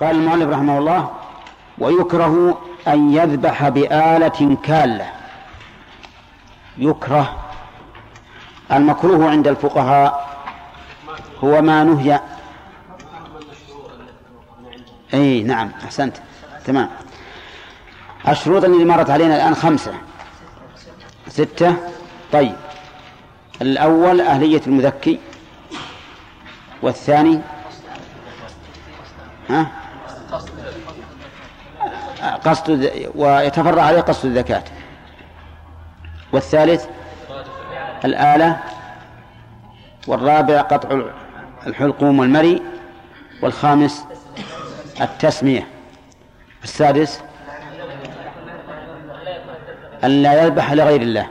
قال المؤلف رحمه الله ويكره أن يذبح بآلة كالة. يكره. المكروه عند الفقهاء هو ما نهي. إي نعم أحسنت. تمام. الشروط اللي مرت علينا الآن خمسة. ستة. طيب. الأول أهلية المذكي والثاني؟ ها؟ قصد ويتفرع عليه قصد الزكاة. والثالث الآلة والرابع قطع الحلقوم والمري والخامس التسمية. السادس أن لا يذبح لغير الله.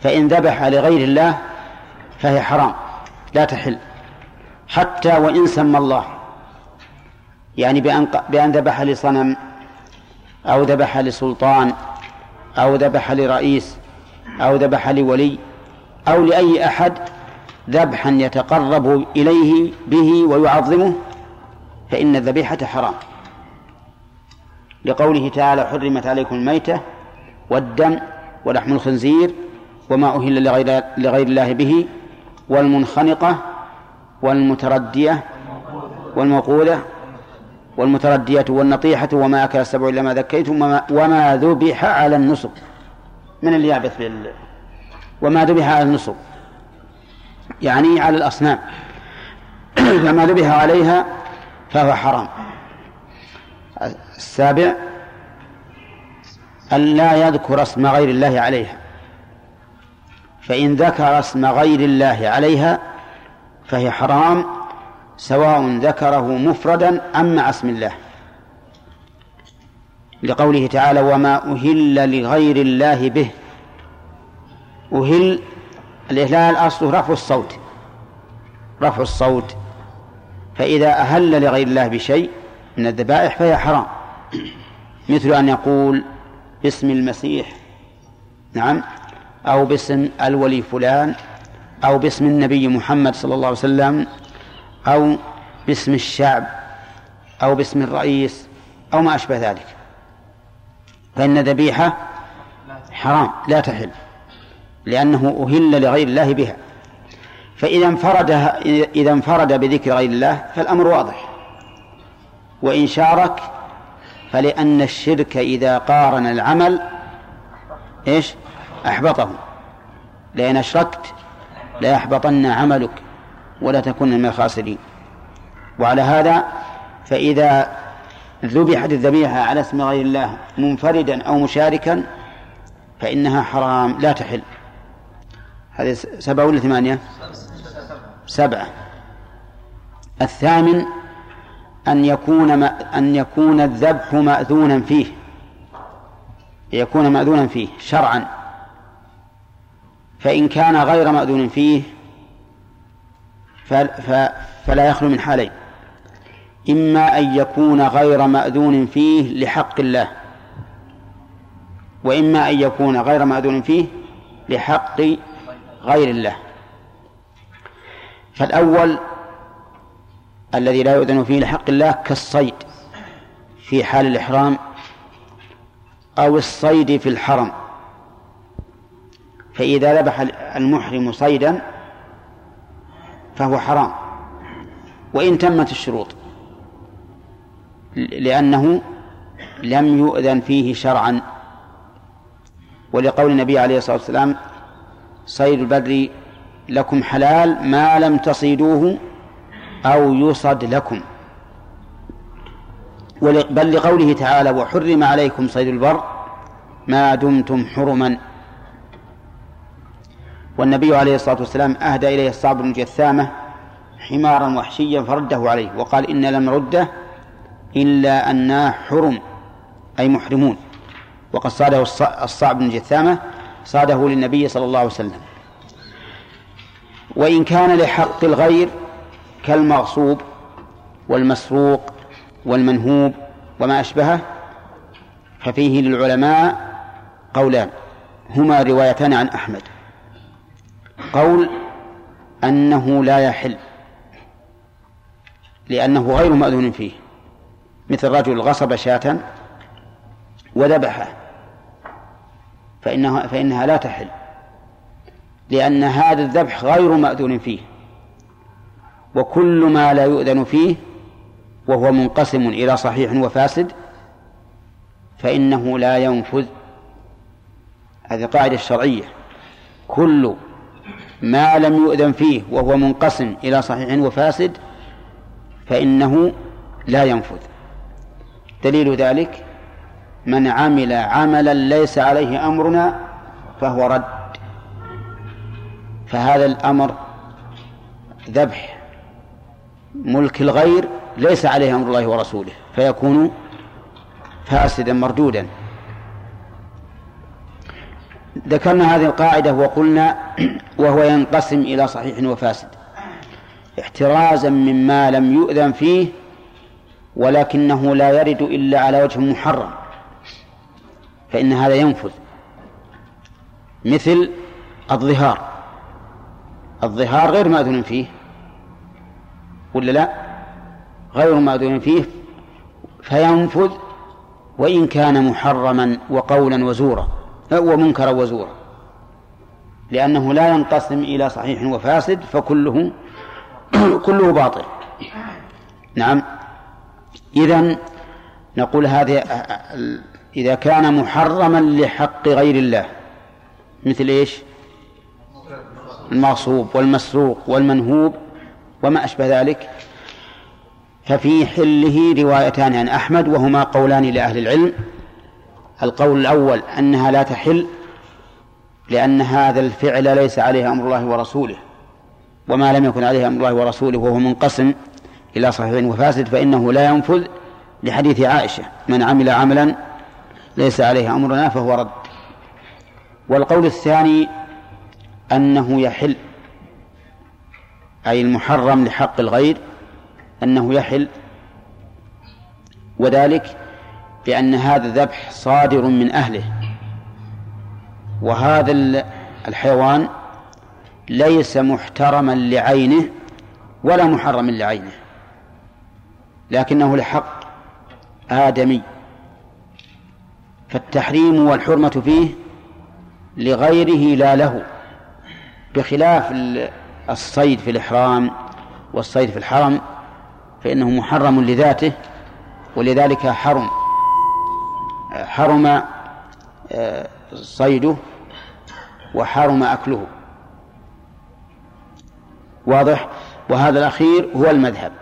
فإن ذبح لغير الله فهي حرام لا تحل. حتى وإن سمى الله يعني بأن بأن ذبح لصنم أو ذبح لسلطان أو ذبح لرئيس أو ذبح لولي أو لأي أحد ذبحا يتقرب إليه به ويعظمه فإن الذبيحة حرام. لقوله تعالى حرمت عليكم الميتة والدم ولحم الخنزير وما أهل لغير, لغير الله به والمنخنقة والمتردية والموقوذة والمتردية والنطيحة وما أكل السبع إلا ما ذكيتم وما, وما ذبح على النصب من اللي يعبث بال وما ذبح على النصب يعني على الأصنام. فما ذبح عليها فهو حرام. السابع أن لا يذكر اسم غير الله عليها. فإن ذكر اسم غير الله عليها فهي حرام. سواء ذكره مفردا أم مع اسم الله. لقوله تعالى وما أهل لغير الله به. أهل الإهلال أصله رفع الصوت. رفع الصوت. فإذا أهل لغير الله بشيء من الذبائح فهي حرام. مثل أن يقول باسم المسيح. نعم. أو باسم الولي فلان. أو باسم النبي محمد صلى الله عليه وسلم. أو باسم الشعب أو باسم الرئيس أو ما أشبه ذلك. فإن ذبيحة حرام لا تحل لأنه أهل لغير الله بها. فإذا انفرد إذا انفرد بذكر غير الله فالأمر واضح. وإن شارك فلأن الشرك إذا قارن العمل إيش؟ أحبطه. لأن أشركت ليحبطن عملك. ولا تكون من الخاسرين. وعلى هذا فإذا ذبحت الذبيحة على اسم غير الله منفردا أو مشاركا فإنها حرام لا تحل. هذه سبعة ولا ثمانية؟ سبعة. الثامن أن يكون ما أن يكون الذبح مأذونا فيه. يكون مأذونا فيه شرعا. فإن كان غير مأذون فيه فلا يخلو من حالين. إما أن يكون غير مأذون فيه لحق الله وإما أن يكون غير مأذون فيه لحق غير الله. فالأول الذي لا يؤذن فيه لحق الله كالصيد في حال الإحرام أو الصيد في الحرم. فإذا ذبح المحرم صيدا فهو حرام. وإن تمت الشروط لأنه لم يؤذن فيه شرعا. ولقول النبي عليه الصلاة والسلام صيد البر لكم حلال ما لم تصيدوه أو يصد لكم. بل لقوله تعالى وحرم عليكم صيد البر ما دمتم حرما. والنبي عليه الصلاة والسلام أهدى إليه الصعب بن جثامة حمارا وحشيا فرده عليه وقال إن لم نرده إلا أنا حرم أي محرمون. وقد صاده الصعب بن جثامة صاده للنبي صلى الله عليه وسلم. وإن كان لحق الغير كالمغصوب والمسروق والمنهوب وما أشبهه ففيه للعلماء قولان هما روايتان عن أحمد. قول أنه لا يحل لأنه غير مأذون فيه مثل رجل غصب شاة وذبحه فإنها فإنها لا تحل لأن هذا الذبح غير مأذون فيه وكل ما لا يؤذن فيه وهو منقسم إلى صحيح وفاسد فإنه لا ينفذ هذه قاعدة شرعية كل ما لم يؤذن فيه وهو منقسم إلى صحيح وفاسد فإنه لا ينفذ. دليل ذلك من عمل عملا ليس عليه أمرنا فهو رد. فهذا الأمر ذبح ملك الغير ليس عليه أمر الله ورسوله فيكون فاسدا مردودا. ذكرنا هذه القاعدة وقلنا وهو ينقسم إلى صحيح وفاسد. احترازا مما لم يؤذن فيه ولكنه لا يرد إلا على وجه محرم فإن هذا ينفذ. مثل الظهار. الظهار غير مأذون فيه ولا لا؟ غير مأذون فيه فينفذ وإن كان محرما وقولا وزورا. ومنكرا وزورا لأنه لا ينقسم إلى صحيح وفاسد فكله كله باطل. نعم. إذا نقول هذه إذا كان محرما لحق غير الله مثل إيش؟ المغصوب والمسروق والمنهوب وما أشبه ذلك. ففي حله روايتان عن أحمد وهما قولان لأهل العلم. القول الأول أنها لا تحل لأن هذا الفعل ليس عليه أمر الله ورسوله وما لم يكن عليه أمر الله ورسوله وهو منقسم إلى صحيح وفاسد فإنه لا ينفذ لحديث عائشة من عمل عملا ليس عليه أمرنا فهو رد. والقول الثاني أنه يحل أي المحرم لحق الغير أنه يحل وذلك بأن هذا الذبح صادر من أهله. وهذا الحيوان ليس محترما لعينه ولا محرما لعينه لكنه لحق آدمي. فالتحريم والحرمة فيه لغيره لا له بخلاف الصيد في الإحرام والصيد في الحرم فإنه محرم لذاته ولذلك حرم. حرم آه، صيده وحرم أكله. واضح؟ وهذا الأخير هو المذهب.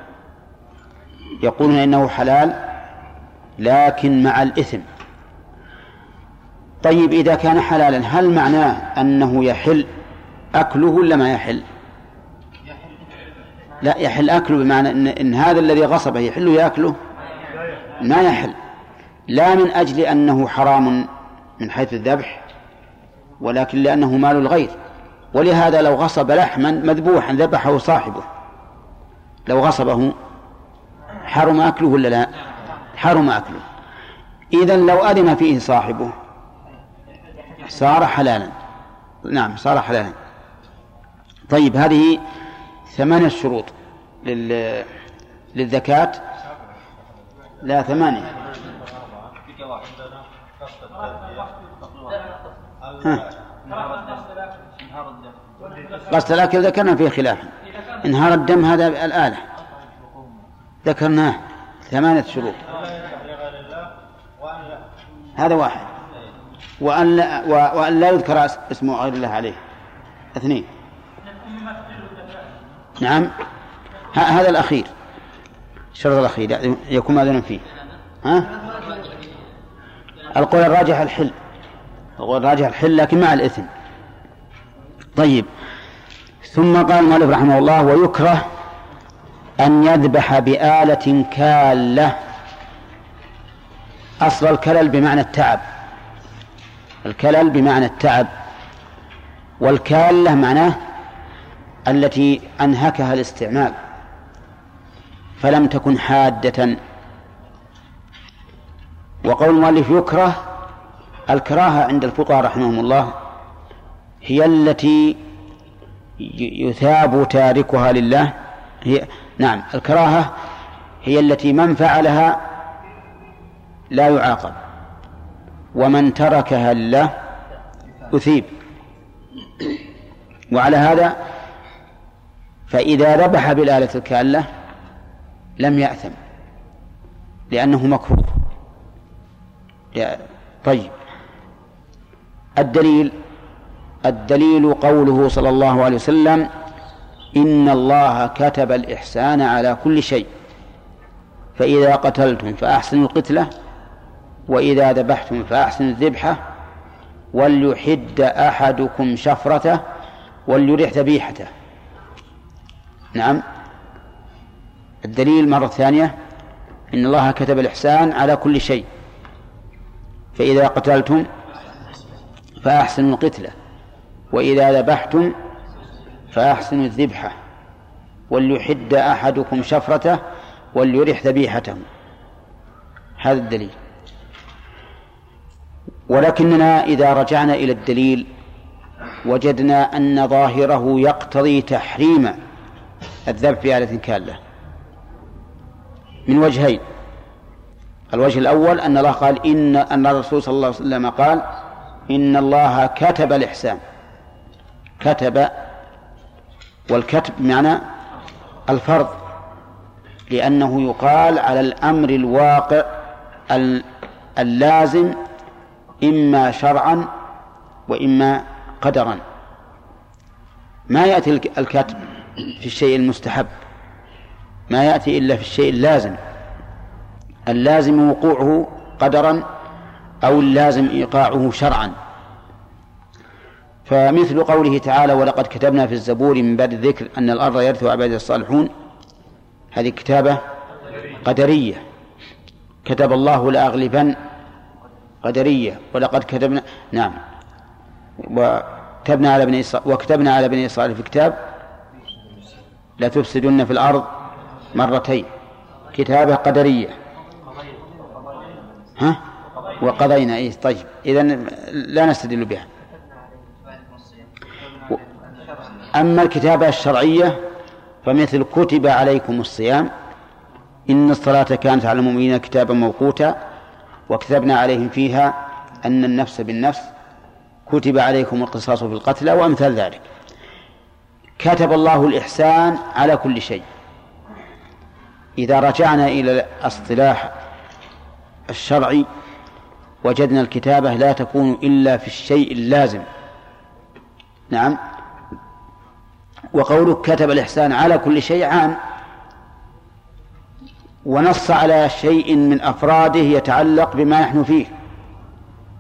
يقولون إنه حلال لكن مع الإثم. طيب إذا كان حلالا هل معناه أنه يحل أكله ولا ما يحل؟ لا يحل أكله بمعنى إن, إن هذا الذي غصبه يحل يأكله ما يحل. لا من أجل أنه حرام من حيث الذبح ولكن لأنه مال الغير. ولهذا لو غصب لحما مذبوحا ذبحه صاحبه. لو غصبه حرم أكله ولا لا؟ حرم أكله. إذا لو أذن فيه صاحبه صار حلالا. نعم صار حلالا. طيب هذه ثمانية شروط لل... للزكاة. لا ثمانية. غسل الأكل ذكرنا فيه خلاف. انهار الدم هذا الآلة. ذكرناه ثمانية شروط. هذا واحد. وأن لا, وأن لا يذكر اسم غير الله عليه. اثنين. نعم. هذا الأخير. الشرط الأخير. يكون ماذا فيه. ها؟ القول الراجح الحل. القول الراجح الحل لكن مع الإثم. طيب. ثم قال المؤلف رحمه الله ويكره أن يذبح بآلة كالة. أصل الكلل بمعنى التعب. الكلل بمعنى التعب. والكالة معناه التي أنهكها الاستعمال. فلم تكن حادة وقول المؤلف يكره الكراهة عند الفقهاء رحمهم الله هي التي يثاب تاركها لله هي نعم الكراهة هي التي من فعلها لا يعاقب ومن تركها لله أثيب وعلى هذا فإذا ذبح بالآلة الكالة لم يأثم لأنه مكروه. طيب. الدليل الدليل قوله صلى الله عليه وسلم إن الله كتب الإحسان على كل شيء. فإذا قتلتم فأحسنوا القتلة وإذا ذبحتم فأحسنوا الذبحة وليحد أحدكم شفرته وليريح ذبيحته. نعم. الدليل مرة ثانية إن الله كتب الإحسان على كل شيء. فإذا قتلتم فأحسنوا القتلة وإذا ذبحتم فأحسنوا الذبحة وليحد أحدكم شفرته وليرح ذبيحته. هذا الدليل. ولكننا إذا رجعنا إلى الدليل وجدنا أن ظاهره يقتضي تحريم الذبح في آلة كالة من وجهين. الوجه الأول أن الله قال إن أن الرسول صلى الله عليه وسلم قال إن الله كتب الإحسان. كتب والكتب بمعنى الفرض لأنه يقال على الأمر الواقع اللازم إما شرعا وإما قدرا. ما يأتي الكتب في الشيء المستحب ما يأتي إلا في الشيء اللازم. اللازم وقوعه قدرا أو اللازم إيقاعه شرعا. فمثل قوله تعالى ولقد كتبنا في الزبور من بعد الذكر أن الأرض يرثها عباد الصالحون هذه كتابة قدرية. كتب الله لأغلبن قدرية. ولقد كتبنا نعم. وكتبنا على بني وكتبنا على بني إسرائيل في كتاب لا تفسدن في الأرض مرتين كتابة قدرية. ها؟ وقضينا إيه طيب. إذا لا نستدل بها. أما الكتابة الشرعية فمثل كتب عليكم الصيام إن الصلاة كانت على المؤمنين كتابا موقوتا وكتبنا عليهم فيها أن النفس بالنفس كتب عليكم القصاص في القتلى وأمثال ذلك. كتب الله الإحسان على كل شيء. إذا رجعنا إلى الاصطلاح الشرعي وجدنا الكتابة لا تكون إلا في الشيء اللازم. نعم. وقوله كتب الإحسان على كل شيء عام. ونص على شيء من أفراده يتعلق بما نحن فيه.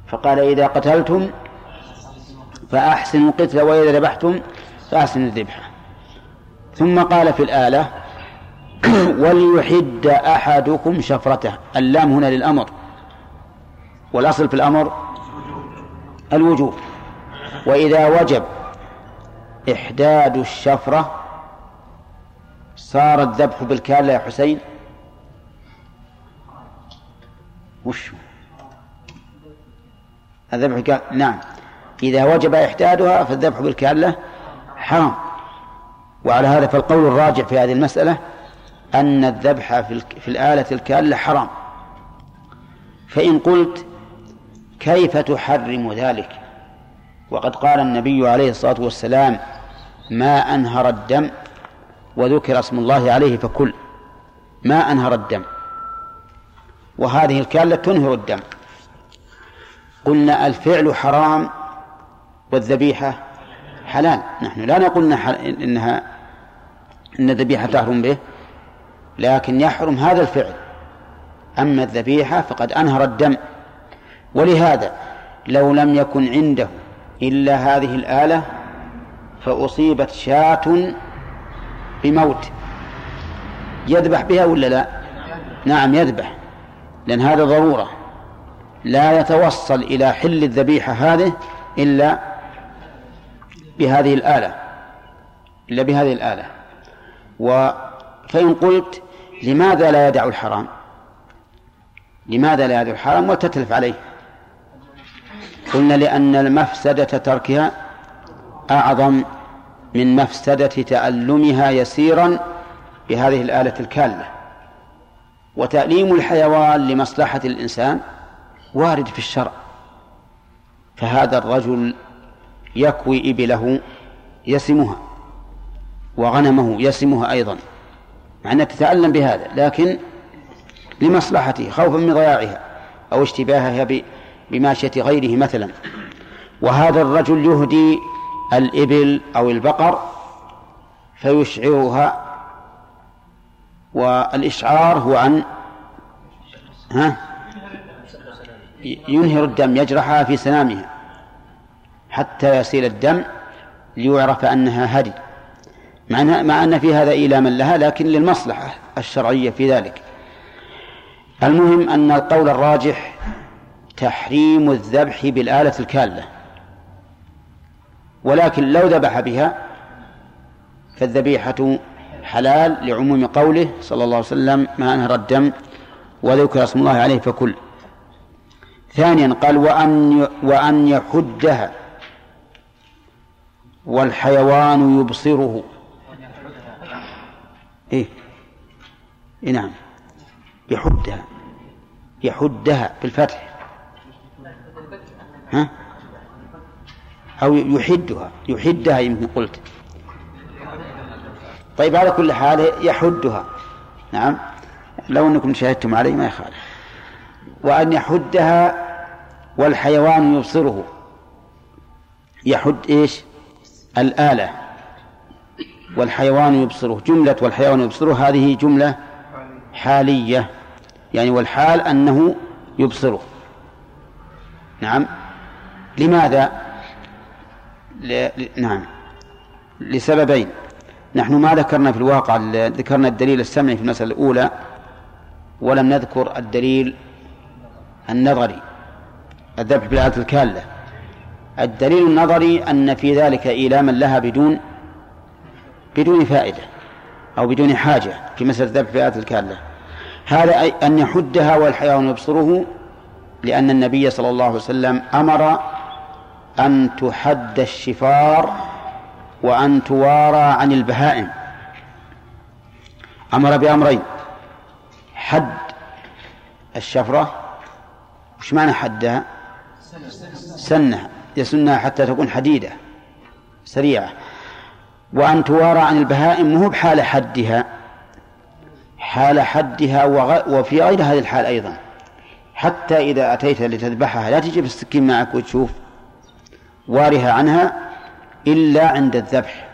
فقال إذا قتلتم فأحسنوا القتل وإذا ذبحتم فأحسنوا الذبحة ثم قال في الآلة وليحد أحدكم شفرته. اللام هنا للأمر. والأصل في الأمر الوجوب. وإذا وجب إحداد الشفرة صار الذبح بالكالة يا حسين. وش؟ الذبح كان نعم. إذا وجب إحدادها فالذبح بالكالة حرام. وعلى هذا فالقول الراجع في هذه المسألة أن الذبح في, الآلة الكالة حرام. فإن قلت كيف تحرم ذلك؟ وقد قال النبي عليه الصلاة والسلام ما أنهر الدم وذكر اسم الله عليه فكل. ما أنهر الدم. وهذه الكالة تنهر الدم. قلنا الفعل حرام والذبيحة حلال. نحن لا نقول إنها إن الذبيحة تحرم به. لكن يحرم هذا الفعل. أما الذبيحة فقد أنهر الدم. ولهذا لو لم يكن عنده إلا هذه الآلة فأصيبت شاة بموت. يذبح بها ولا لا؟ نعم يذبح. لأن هذا ضرورة. لا يتوصل إلى حل الذبيحة هذه إلا بهذه الآلة. إلا بهذه الآلة. و فإن قلت لماذا لا يدع الحرام؟ لماذا لا يدع الحرام وتتلف عليه؟ قلنا لأن المفسدة تركها أعظم من مفسدة تألمها يسيرا بهذه الآلة الكالة. وتأليم الحيوان لمصلحة الإنسان وارد في الشرع. فهذا الرجل يكوي إبله يسمها وغنمه يسمها أيضا. مع أنها تتألم بهذا لكن لمصلحته خوفا من ضياعها أو اشتباهها بماشية غيره مثلا. وهذا الرجل يهدي الإبل أو البقر فيشعرها والإشعار هو أن ها؟ ينهر الدم يجرحها في سنامها حتى يسيل الدم ليعرف أنها هدي. مع, مع أن في هذا إيلاما لها لكن للمصلحة الشرعية في ذلك. المهم أن القول الراجح تحريم الذبح بالآلة الكالة. ولكن لو ذبح بها فالذبيحة حلال لعموم قوله صلى الله عليه وسلم ما أنهر الدم وذكر اسم الله عليه فكل. ثانيا قال وأن وأن يحدها والحيوان يبصره. إيه؟, إيه نعم. يحدها. يحدها بالفتح. ها؟ أو يحدها. يحدها يمكن قلت. طيب على كل حال يحدها. نعم. لو أنكم شاهدتم علي ما يخالف. وأن يحدها والحيوان يبصره. يحد إيش؟ الآلة. والحيوان يبصره. جملة والحيوان يبصره هذه جملة حالية. يعني والحال أنه يبصره. نعم. لماذا؟ ل... نعم. لسببين. نحن ما ذكرنا في الواقع ذكرنا الدليل السمعي في المسألة الأولى ولم نذكر الدليل النظري الذبح بالآلة الكالة. الدليل النظري أن في ذلك إيلاما لها بدون بدون فائدة أو بدون حاجة في مسألة الذبح بالآلة الكالة هذا أي أن يحدها والحيوان يبصره لأن النبي صلى الله عليه وسلم أمر أن تحد الشفار وأن توارى عن البهائم. أمر بأمرين حد الشفرة. وش معنى حدها؟ سنها يسنها حتى تكون حديدة سريعة. وأن توارى عن البهائم مو بحال حدها حال حدها وفي غير هذه الحال أيضا. حتى إذا أتيت لتذبحها لا تجيب السكين معك وتشوف وارها عنها إلا عند الذبح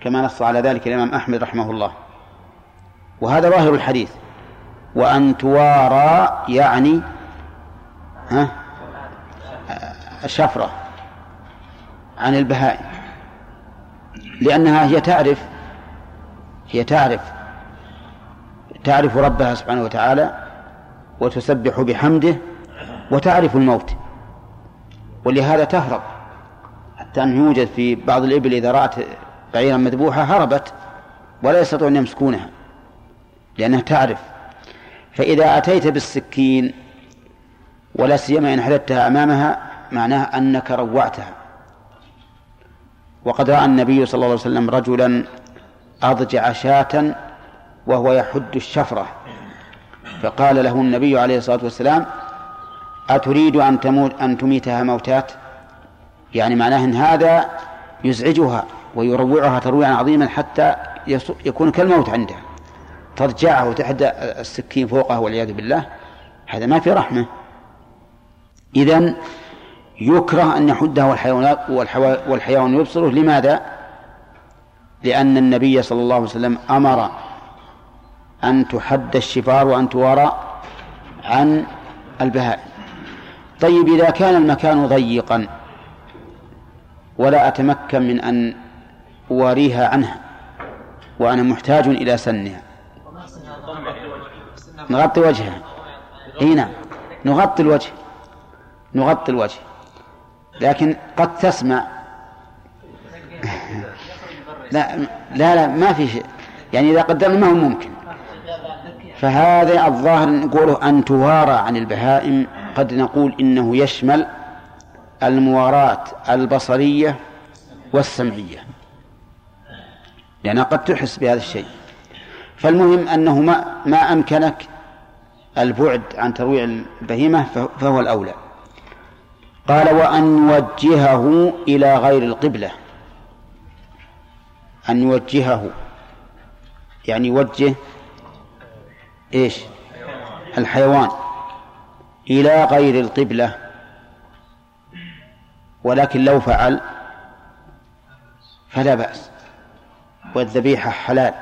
كما نص على ذلك الإمام أحمد رحمه الله. وهذا ظاهر الحديث. وأن توارى يعني ها الشفرة عن البهائم. لأنها هي تعرف هي تعرف تعرف ربها سبحانه وتعالى وتسبح بحمده وتعرف الموت ولهذا تهرب. حتى أنه يوجد في بعض الإبل إذا رأت بعيرا مذبوحة هربت ولا يستطيع أن يمسكونها لأنها تعرف. فإذا أتيت بالسكين ولا سيما إن حدثتها أمامها معناه أنك روعتها. وقد رأى النبي صلى الله عليه وسلم رجلا أضجع شاة وهو يحد الشفرة. فقال له النبي عليه الصلاة والسلام أتريد أن تموت أن تميتها موتات يعني معناه أن هذا يزعجها ويروعها ترويعا عظيما حتى يكون كالموت عندها ترجعه وتحدى السكين فوقه والعياذ بالله هذا ما في رحمة. إذن يكره أن يحدها والحيوانات والحيوان يبصره. لماذا؟ لأن النبي صلى الله عليه وسلم أمر أن تحد الشفار وأن توارى عن البهائم. طيب إذا كان المكان ضيقا ولا أتمكن من أن أواريها عنها وأنا محتاج إلى سنها. نغطي وجهها. إي نعم. نغطي الوجه. نغطي الوجه. لكن قد تسمع. لا لا لا ما في شيء. يعني إذا قدرنا ما هو ممكن. فهذا الظاهر نقوله أن توارى عن البهائم. قد نقول إنه يشمل المواراة البصرية والسمعية. لأنها قد تحس بهذا الشيء. فالمهم أنه ما, ما أمكنك البعد عن ترويع البهيمة فهو الأولى. قال وأن يوجهه إلى غير القبلة. أن يوجهه يعني يوجه إيش؟ الحيوان إلى غير القبلة. ولكن لو فعل فلا بأس. والذبيحة حلال.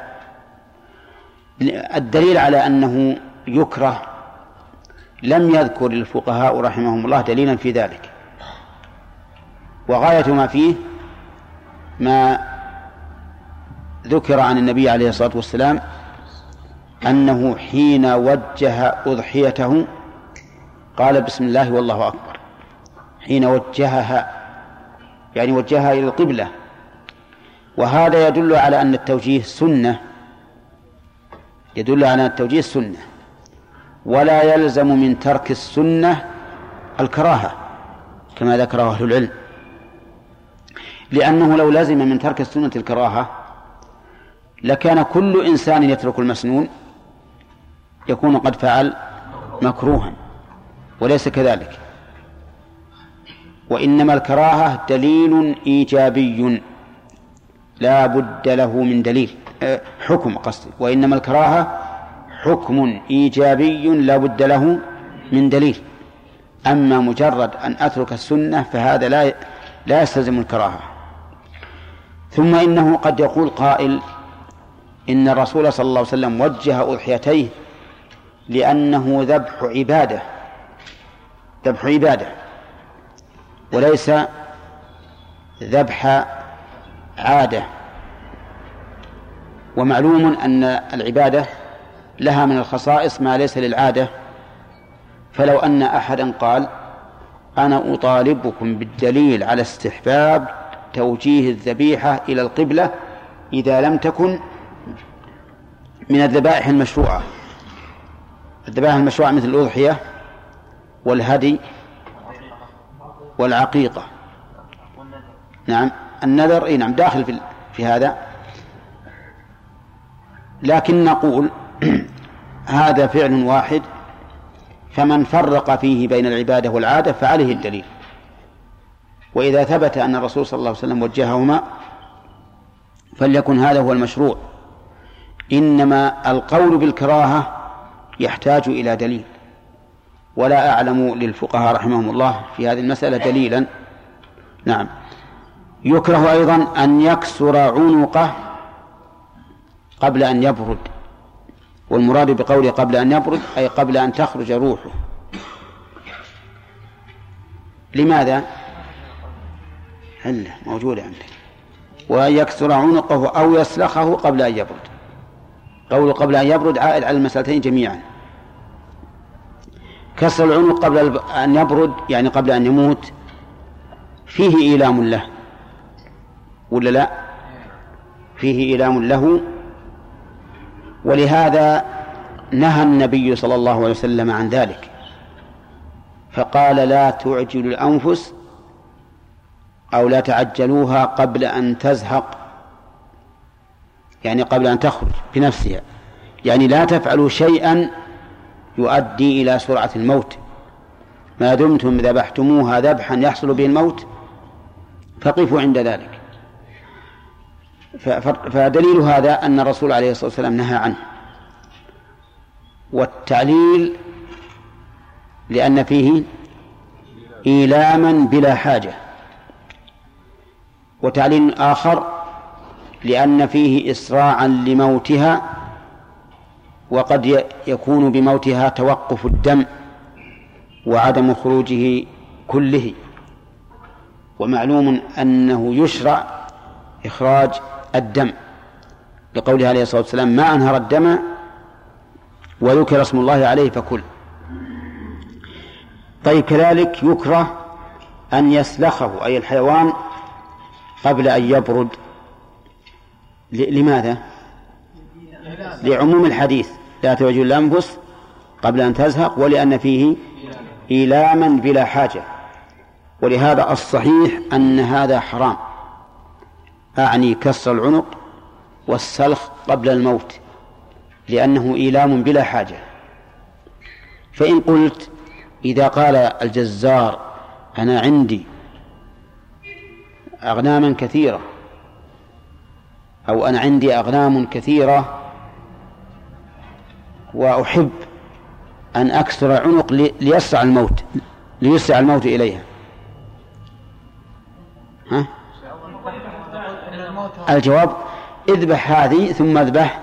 الدليل على أنه يكره لم يذكر الفقهاء رحمهم الله دليلا في ذلك. وغاية ما فيه ما ذكر عن النبي عليه الصلاة والسلام أنه حين وجه أضحيته قال بسم الله والله أكبر. حين وجهها يعني وجهها إلى القبلة. وهذا يدل على أن التوجيه سنة. يدل على أن التوجيه سنة. ولا يلزم من ترك السنة الكراهة كما ذكره أهل العلم. لأنه لو لزم من ترك السنة الكراهة لكان كل إنسان يترك المسنون يكون قد فعل مكروها وليس كذلك. وإنما الكراهة دليل إيجابي لا بد له من دليل أه، حكم قصدي. وإنما الكراهة حكم إيجابي لا بد له من دليل. أما مجرد أن أترك السنة فهذا لا لا يستلزم الكراهة. ثم إنه قد يقول قائل إن الرسول صلى الله عليه وسلم وجه أضحيتيه لأنه ذبح عبادة ذبح عبادة وليس ذبح عادة. ومعلوم أن العبادة لها من الخصائص ما ليس للعادة. فلو أن أحدا قال أنا أطالبكم بالدليل على استحباب توجيه الذبيحة إلى القبلة إذا لم تكن من الذبائح المشروعة. الذبائح المشروعة مثل الأضحية والهدي والعقيقة. نعم النذر إي نعم داخل في في هذا. لكن نقول هذا فعل واحد فمن فرق فيه بين العبادة والعادة فعليه الدليل. وإذا ثبت أن الرسول صلى الله عليه وسلم وجههما فليكن هذا هو المشروع. إنما القول بالكراهة يحتاج إلى دليل. ولا أعلم للفقهاء رحمهم الله في هذه المسألة دليلا. نعم. يكره أيضا أن يكسر عنقه قبل أن يبرد. والمراد بقوله قبل أن يبرد أي قبل أن تخرج روحه. لماذا؟ هلا موجودة عندك وأن يكسر عنقه أو يسلخه قبل أن يبرد. قوله قبل أن يبرد عائد على المسألتين جميعا. كسر العنق قبل أن يبرد يعني قبل أن يموت فيه إيلام له. ولا لا؟ فيه إيلام له. ولهذا نهى النبي صلى الله عليه وسلم عن ذلك. فقال لا تعجل الأنفس أو لا تعجلوها قبل أن تزهق يعني قبل أن تخرج بنفسها. يعني لا تفعلوا شيئا يؤدي إلى سرعة الموت. ما دمتم ذبحتموها ذبحا يحصل به الموت فقفوا عند ذلك. فدليل هذا أن الرسول عليه الصلاة والسلام نهى عنه. والتعليل لأن فيه إيلاما بلا حاجة. وتعليل آخر لأن فيه إسراعا لموتها وقد يكون بموتها توقف الدم وعدم خروجه كله. ومعلوم أنه يشرع إخراج الدم لقوله عليه الصلاة والسلام ما أنهر الدم وذكر اسم الله عليه فكل طيب كذلك يكره أن يسلخه أي الحيوان قبل أن يبرد. لماذا؟ لعموم الحديث. لا تعجل الأنفس قبل أن تزهق ولأن فيه إيلاما بلا حاجة. ولهذا الصحيح أن هذا حرام. أعني كسر العنق والسلخ قبل الموت لأنه إيلام بلا حاجة. فإن قلت إذا قال الجزار أنا عندي أغناما كثيرة. أو أنا عندي أغنام كثيرة. وأحب أن أكسر عنق ليسرع الموت ليسرع الموت إليها. ها؟ الجواب اذبح هذه ثم اذبح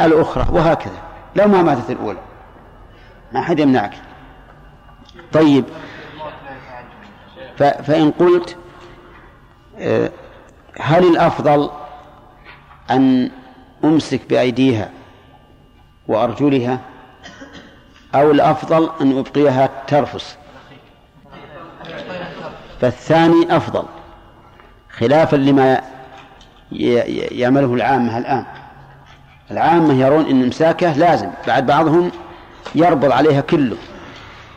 الأخرى وهكذا. لو ما ماتت الأولى. ما حد يمنعك. طيب. فإن قلت هل الأفضل أن أمسك بأيديها وأرجلها أو الأفضل أن أبقيها ترفس؟ فالثاني أفضل خلافا لما يعمله العامة الآن العامة يرون أن إمساكه لازم بعد بعضهم يربط عليها كله.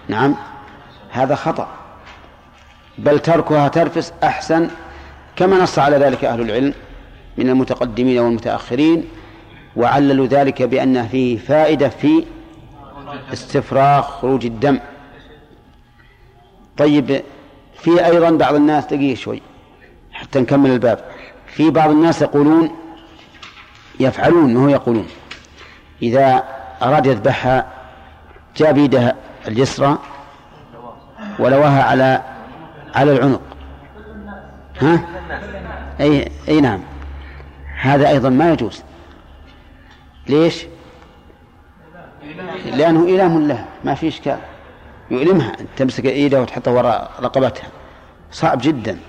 نعم هذا خطأ. بل تركها ترفس أحسن كما نص على ذلك أهل العلم من المتقدمين والمتأخرين وعللوا ذلك بأن فيه فائدة في استفراغ خروج الدم. طيب في أيضا بعض الناس دقيقة شوي حتى نكمل الباب. في بعض الناس يقولون يفعلون ما هو يقولون. إذا أراد يذبحها جاء بيدها اليسرى ولواها على على العنق. ها؟ أي أي نعم. هذا أيضا ما يجوز. ليش؟ لأنه إلام له ما في إشكال. يؤلمها. تمسك إيدها وتحطها وراء رقبتها. صعب جدا.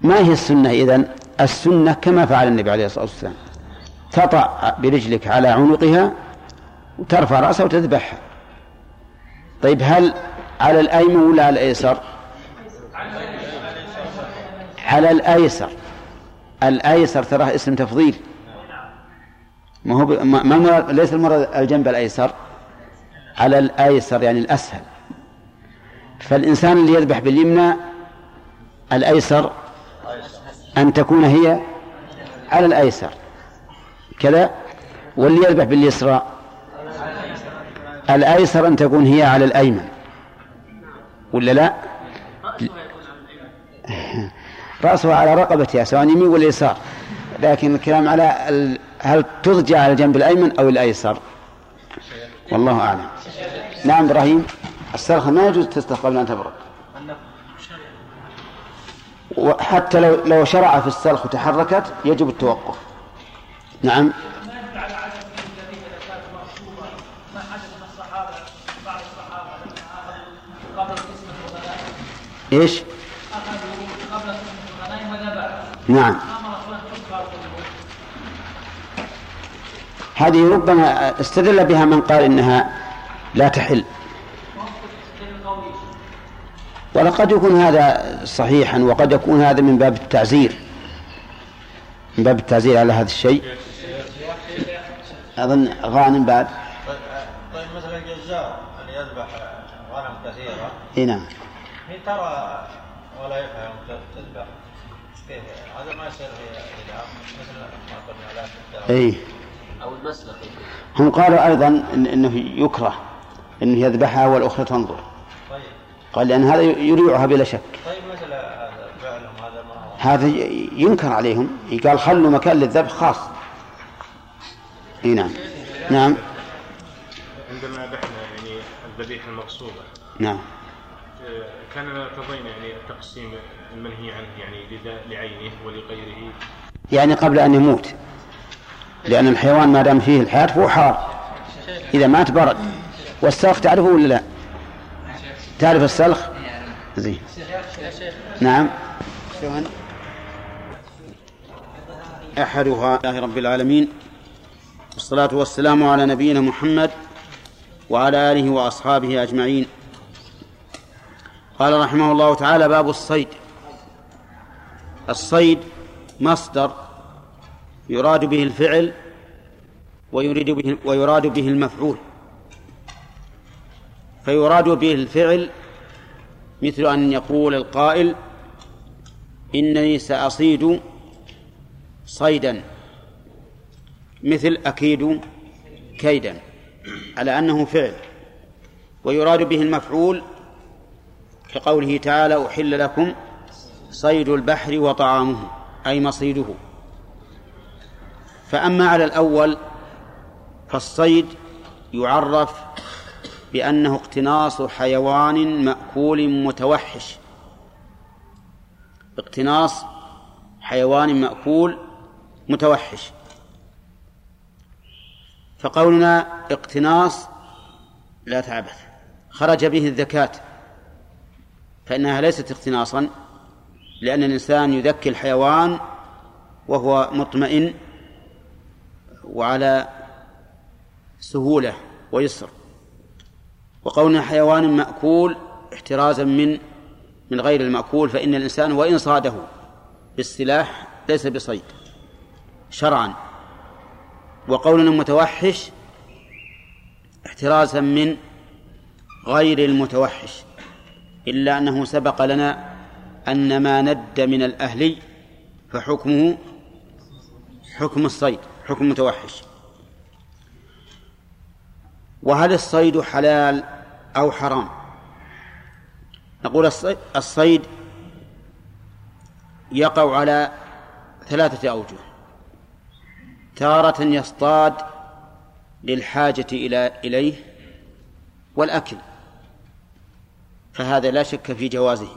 ما هي السنة إذن؟ السنة كما فعل النبي عليه الصلاة والسلام. تطع برجلك على عنقها وترفع رأسها وتذبحها. طيب هل على الأيمن ولا على الأيسر؟ على الأيسر. الأيسر تراه اسم تفضيل. ما هو. ما المراد ليس المراد الجنب الأيسر؟ على الأيسر يعني الأسهل. فالإنسان اللي يذبح باليمنى الأيسر أن تكون هي على الأيسر. كذا. واللي يذبح باليسرى الأيسر أن تكون هي على الأيمن. ولا لا؟ رأسها على رقبتها سواء يمين ولا يسار. لكن الكلام على. هل تضجع على الجنب الأيمن أو الأيسر؟ والله أعلم. نعم إبراهيم السلخة ما يجوز تستخدم قبل أن تبرد وحتى لو لو شرع في السلخ وتحركت يجب التوقف. نعم. إيش؟ نعم. هذه ربما استدل بها من قال إنها لا تحل. ولقد يكون هذا صحيحا وقد يكون هذا من باب التعزير. من باب التعزير على هذا الشيء. أظن غانم بعد. طيب مثلا الجزار اللي يذبح غنم كثيرة إي نعم. هي ترى ولا يفهم تذبح كيف؟ هذا ما يصير إي. أو المسلك. هم قالوا أيضا إن إنه يكره انه يذبحها والأخرى تنظر. طيب. قال لأن هذا يريعها بلا شك. طيب مثل هذا فعلهم هذا ما هو؟ هذا ينكر عليهم. قال خلوا مكان للذبح خاص. إي نعم. نعم. عندما ذبحنا يعني الذبيحة المقصوده نعم. كان تظن يعني التقسيم المنهي عنه يعني لعينه ولغيره. يعني قبل أن يموت. لأن الحيوان ما دام فيه الحياة فهو حار. إذا مات برد. والسلخ تعرفه ولا لا؟ تعرف السلخ؟ زين. نعم؟ أحدها الله رب العالمين. والصلاة والسلام على نبينا محمد وعلى آله وأصحابه أجمعين. قال رحمه الله تعالى باب الصيد. الصيد مصدر يراد به الفعل ويريد به ويراد به المفعول. فيراد به الفعل مثل أن يقول القائل إنني سأصيد صيدا. مثل أكيد كيدا على أنه فعل. ويراد به المفعول كقوله تعالى أحل لكم صيد البحر وطعامه أي مصيده. فأما على الأول فالصيد يعرف بأنه اقتناص حيوان مأكول متوحش. اقتناص حيوان مأكول متوحش. فقولنا اقتناص لا تعبث. خرج به الذكاة فإنها ليست اقتناصا لأن الإنسان يذكي الحيوان وهو مطمئن وعلى سهولة ويسر. وقولنا حيوان مأكول احترازا من من غير المأكول فإن الإنسان وإن صاده بالسلاح ليس بصيد شرعا. وقولنا متوحش احترازا من غير المتوحش. إلا أنه سبق لنا أن ما ند من الأهلي فحكمه حكم الصيد حكم متوحش. وهل الصيد حلال أو حرام؟ نقول الصيد يقع على ثلاثة أوجه. تارة يصطاد للحاجة إلى إليه والأكل. فهذا لا شك في جوازه.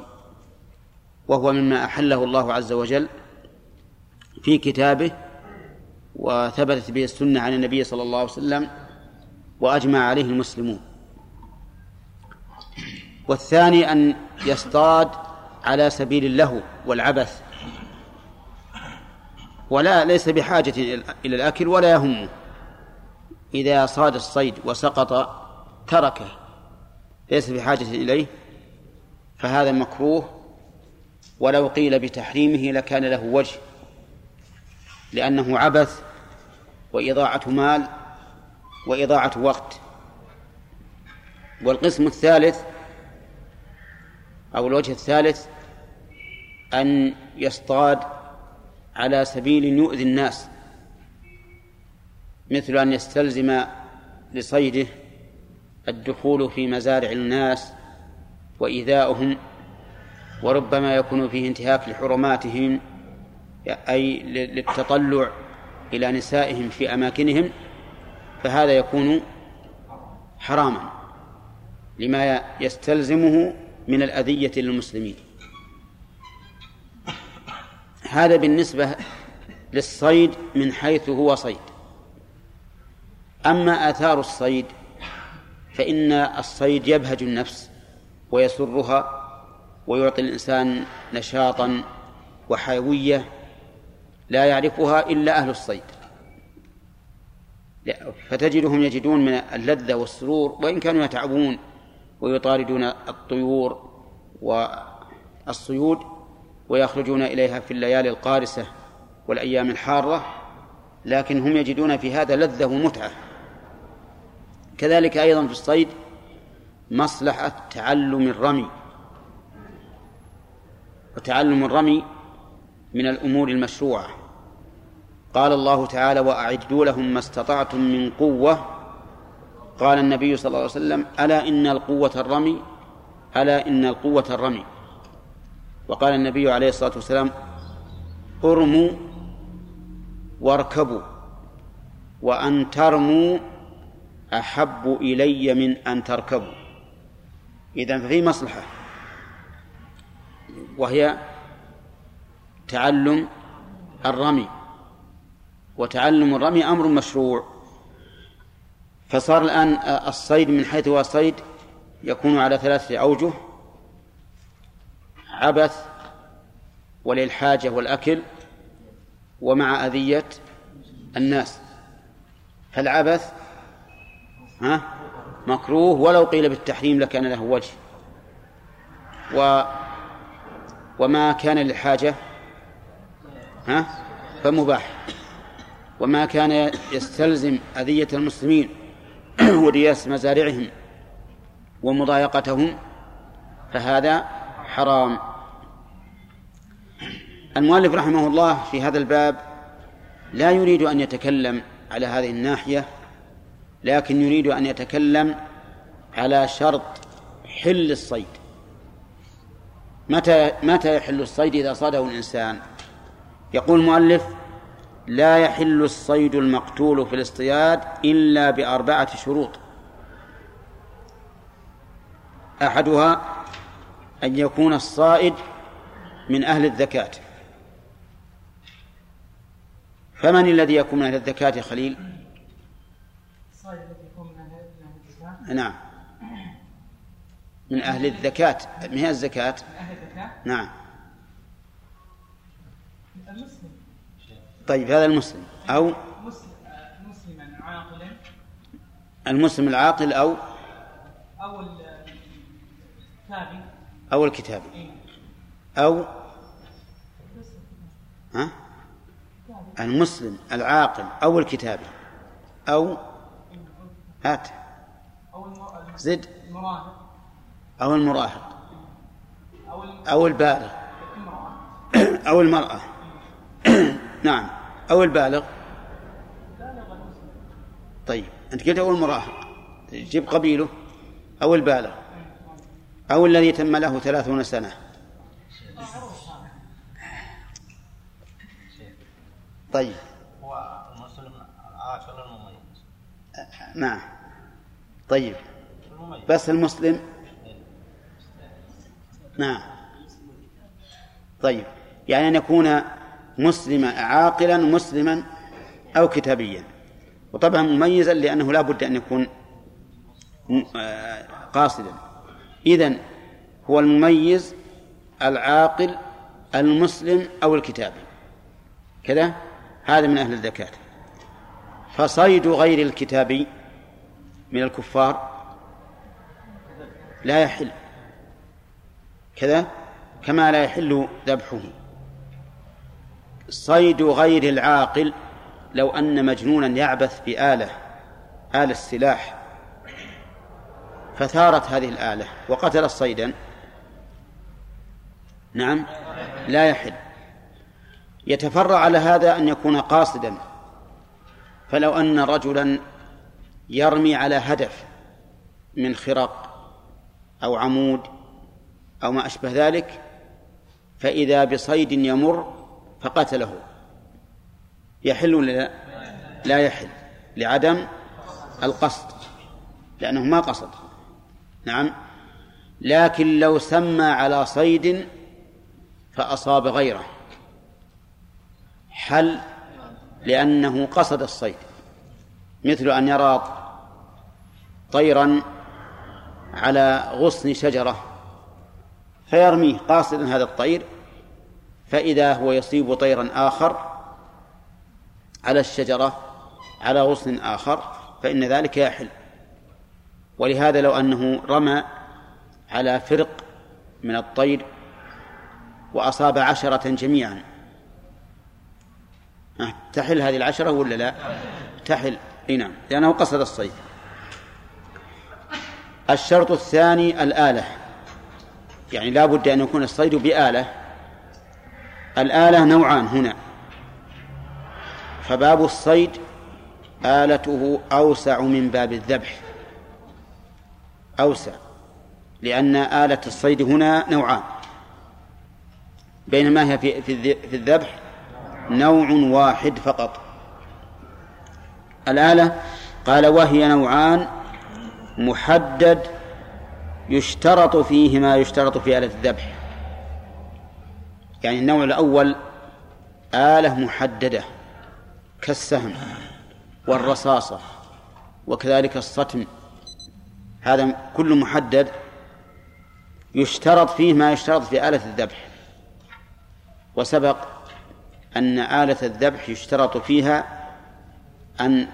وهو مما أحله الله عز وجل في كتابه وثبتت به السنة عن النبي صلى الله عليه وسلم وأجمع عليه المسلمون. والثاني أن يصطاد على سبيل اللهو والعبث. ولا ليس بحاجة إلى الأكل ولا يهمه. إذا صاد الصيد وسقط تركه ليس بحاجة إليه. فهذا مكروه ولو قيل بتحريمه لكان له وجه لأنه عبث وإضاعة مال وإضاعة وقت. والقسم الثالث أو الوجه الثالث أن يصطاد على سبيل يؤذي الناس مثل أن يستلزم لصيده الدخول في مزارع الناس وإيذاؤهم وربما يكون فيه انتهاك لحرماتهم أي للتطلع إلى نسائهم في أماكنهم فهذا يكون حراما لما يستلزمه من الأذية للمسلمين. هذا بالنسبة للصيد من حيث هو صيد. أما آثار الصيد فإن الصيد يبهج النفس. ويسرها ويعطي الإنسان نشاطا وحيوية لا يعرفها إلا أهل الصيد. فتجدهم يجدون من اللذة والسرور وإن كانوا يتعبون ويطاردون الطيور والصيود ويخرجون إليها في الليالي القارسة والأيام الحارة لكن هم يجدون في هذا لذة ومتعة. كذلك أيضا في الصيد مصلحة تعلم الرمي. وتعلم الرمي من الأمور المشروعة. قال الله تعالى وأعدوا لهم ما استطعتم من قوة. قال النبي صلى الله عليه وسلم ألا إن القوة الرمي؟ ألا إن القوة الرمي. وقال النبي عليه الصلاة والسلام أرموا واركبوا وأن ترموا أحب إلي من أن تركبوا. إذا ففي مصلحة وهي تعلم الرمي وتعلم الرمي أمر مشروع. فصار الآن الصيد من حيث هو صيد يكون على ثلاثة أوجه عبث وللحاجة والأكل ومع أذية الناس. فالعبث ها؟ مكروه ولو قيل بالتحريم لكان له وجه. و وما كان للحاجة ها؟ فمباح. وما كان يستلزم أذية المسلمين ورياس مزارعهم ومضايقتهم فهذا حرام. المؤلف رحمه الله في هذا الباب لا يريد أن يتكلم على هذه الناحية لكن يريد أن يتكلم على شرط حل الصيد. متى متى يحل الصيد إذا صاده الإنسان؟ يقول المؤلف لا يحل الصيد المقتول في الاصطياد إلا بأربعة شروط. أحدها أن يكون الصائد من أهل الذكاة فمن الذي يكون من أهل الذكاة خليل؟ من أهل الذكاة نعم من أهل الذكاة من هي الزكاة؟ من أهل الذكاة؟ نعم المسلم طيب هذا المسلم أو مسلما عاقلا المسلم العاقل أو أو الكتابي أو الكتابي. أو ها؟ المسلم العاقل أو الكتابي أو هات. زد. أو المراهق. أو البالغ. أو المرأة. نعم. أو البالغ. طيب. أنت قلت أو المراهق. جيب قبيله. أو البالغ. أو الذي تم له ثلاثون سنة. طيب. هو المسلم العاقل المميز نعم. طيب. بس المسلم. نعم. طيب. يعني أن يكون مسلما عاقلا مسلما أو كتابيا. وطبعا مميزا لأنه لا بد أن يكون قاصدا. إذن هو المميز العاقل المسلم أو الكتابي. كذا؟ هذا من أهل الزكاة. فصيد غير الكتابي من الكفار لا يحل. كذا كما لا يحل ذبحه. صيد غير العاقل لو أن مجنونا يعبث بآلة آلة السلاح. فثارت هذه الآلة وقتل صيدا. نعم لا يحل. يتفرع على هذا أن يكون قاصدا. فلو أن رجلا يرمي على هدف من خرق أو عمود أو ما أشبه ذلك فإذا بصيد يمر فقتله. يحل ولا لا؟ لا يحل لعدم القصد لأنه ما قصد. نعم. لكن لو سمى على صيد فأصاب غيره. حل لأنه قصد الصيد. مثل أن يرى طيرا على غصن شجرة فيرميه قاصدا هذا الطير فإذا هو يصيب طيرا آخر على الشجرة على غصن آخر فإن ذلك يحل. ولهذا لو أنه رمى على فرق من الطير وأصاب عشرة جميعا. تحل هذه العشرة ولا لا؟ تحل. إي نعم لأنه قصد الصيد. الشرط الثاني الآلة. يعني لا بد أن يكون الصيد بآلة. الآلة نوعان هنا. فباب الصيد آلته أوسع من باب الذبح. أوسع لأن آلة الصيد هنا نوعان. بينما هي في في الذبح نوع واحد فقط. الآلة قال وهي نوعان محدد يشترط فيه ما يشترط في آلة الذبح. يعني النوع الأول آلة محددة كالسهم والرصاصة وكذلك الصتم. هذا كل محدد يشترط فيه ما يشترط في آلة الذبح. وسبق أن آلة الذبح يشترط فيها أن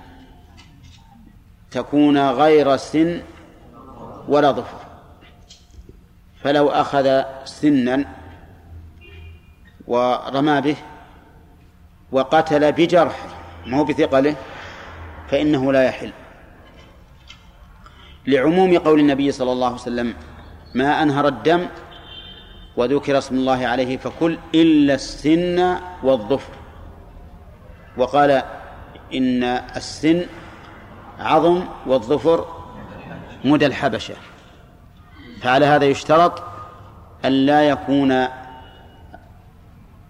تكون غير سن ولا ظفر. فلو أخذ سنا ورمى به وقتل بجرحه ما هو بثقله فإنه لا يحل. لعموم قول النبي صلى الله عليه وسلم ما أنهر الدم وذكر اسم الله عليه فكل إلا السن والظفر. وقال إن السن عظم والظفر مدى الحبشة. فعلى هذا يشترط أن لا يكون أن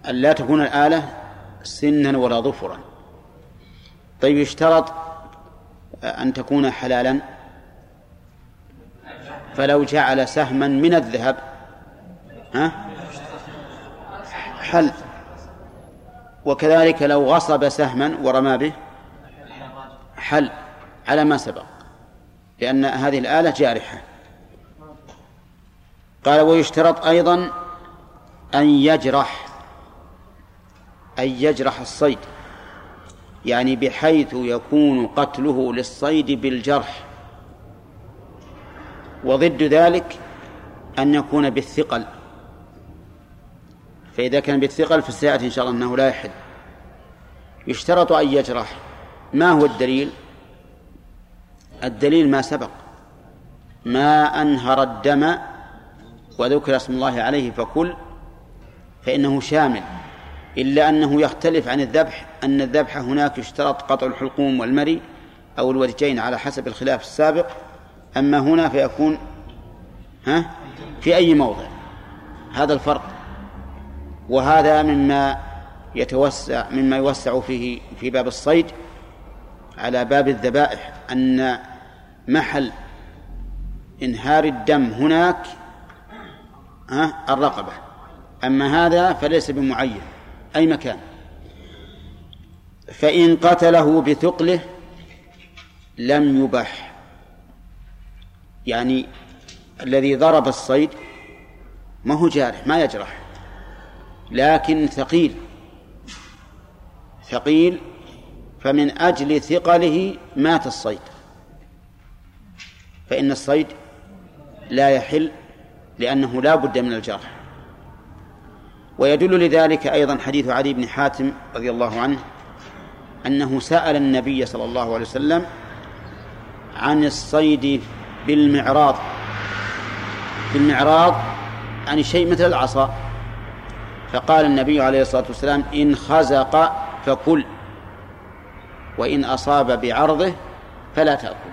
لا تكون الآلة سنا ولا ظفرا. طيب يشترط أن تكون حلالا. فلو جعل سهما من الذهب ها؟ حل وكذلك لو غصب سهما ورمى به حل على ما سبق لأن هذه الآلة جارحة. قال ويشترط أيضا أن يجرح أن يجرح الصيد يعني بحيث يكون قتله للصيد بالجرح. وضد ذلك أن يكون بالثقل. فإذا كان بالثقل فسيأتي إن شاء الله أنه لا يحل. يشترط أن يجرح. ما هو الدليل؟ الدليل ما سبق. ما أنهر الدم وذكر اسم الله عليه فكل فإنه شامل. إلا أنه يختلف عن الذبح أن الذبح هناك يشترط قطع الحلقوم والمري أو الوجهين على حسب الخلاف السابق. أما هنا فيكون ها؟ في أي موضع؟ هذا الفرق. وهذا مما يتوسع مما يوسع فيه في باب الصيد. على باب الذبائح أن محل إنهار الدم هناك الرقبة. أما هذا فليس بمعين أي مكان. فإن قتله بثقله لم يبح يعني الذي ضرب الصيد ما هو جارح ما يجرح. لكن ثقيل ثقيل فمن أجل ثقله مات الصيد. فإن الصيد لا يحل لأنه لا بد من الجرح. ويدل لذلك أيضا حديث علي بن حاتم رضي الله عنه أنه سأل النبي صلى الله عليه وسلم عن الصيد بالمعراض بالمعراض يعني شيء مثل العصا. فقال النبي عليه الصلاة والسلام إن خزق فكل. وإن أصاب بعرضه فلا تأكل.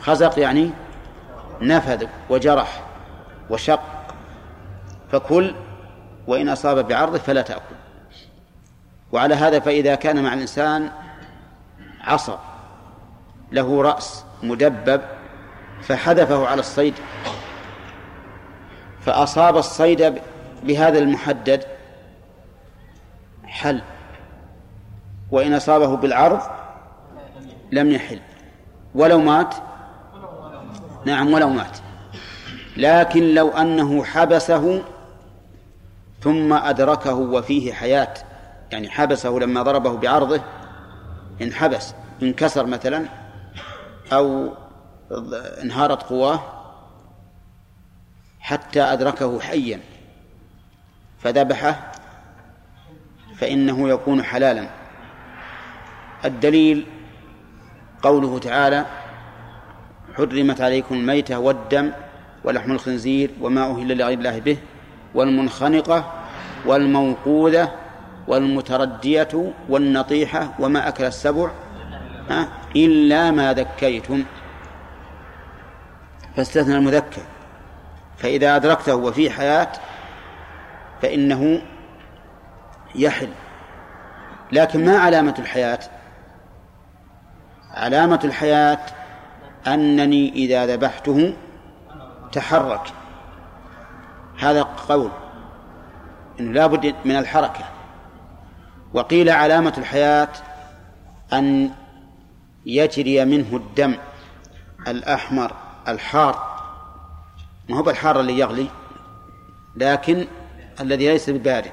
خزق يعني نفذ وجرح وشق. فكل وإن أصاب بعرضه فلا تأكل. وعلى هذا فإذا كان مع الإنسان عصا له رأس مدبب فحذفه على الصيد. فأصاب الصيد بهذا المحدد حل. وإن أصابه بالعرض لم يحل. ولو مات؟ نعم ولو مات. لكن لو أنه حبسه ثم أدركه وفيه حياة يعني حبسه لما ضربه بعرضه انحبس انكسر مثلا أو انهارت قواه حتى أدركه حيا فذبحه فإنه يكون حلالا. الدليل قوله تعالى حرمت عليكم الميتة والدم ولحم الخنزير وما أهل لغير الله به والمنخنقة والموقوذة والمتردية والنطيحة وما أكل السبع إلا ما ذكيتم. فاستثنى المذكر. فإذا أدركته وفي حياة فإنه يحل. لكن ما علامة الحياة؟ علامة الحياة أنني إذا ذبحته تحرك. هذا قول. إنه لا بد من الحركة. وقيل علامة الحياة أن يجري منه الدم الأحمر الحار. ما هو بالحار اللي يغلي؟ لكن الذي ليس ببارد.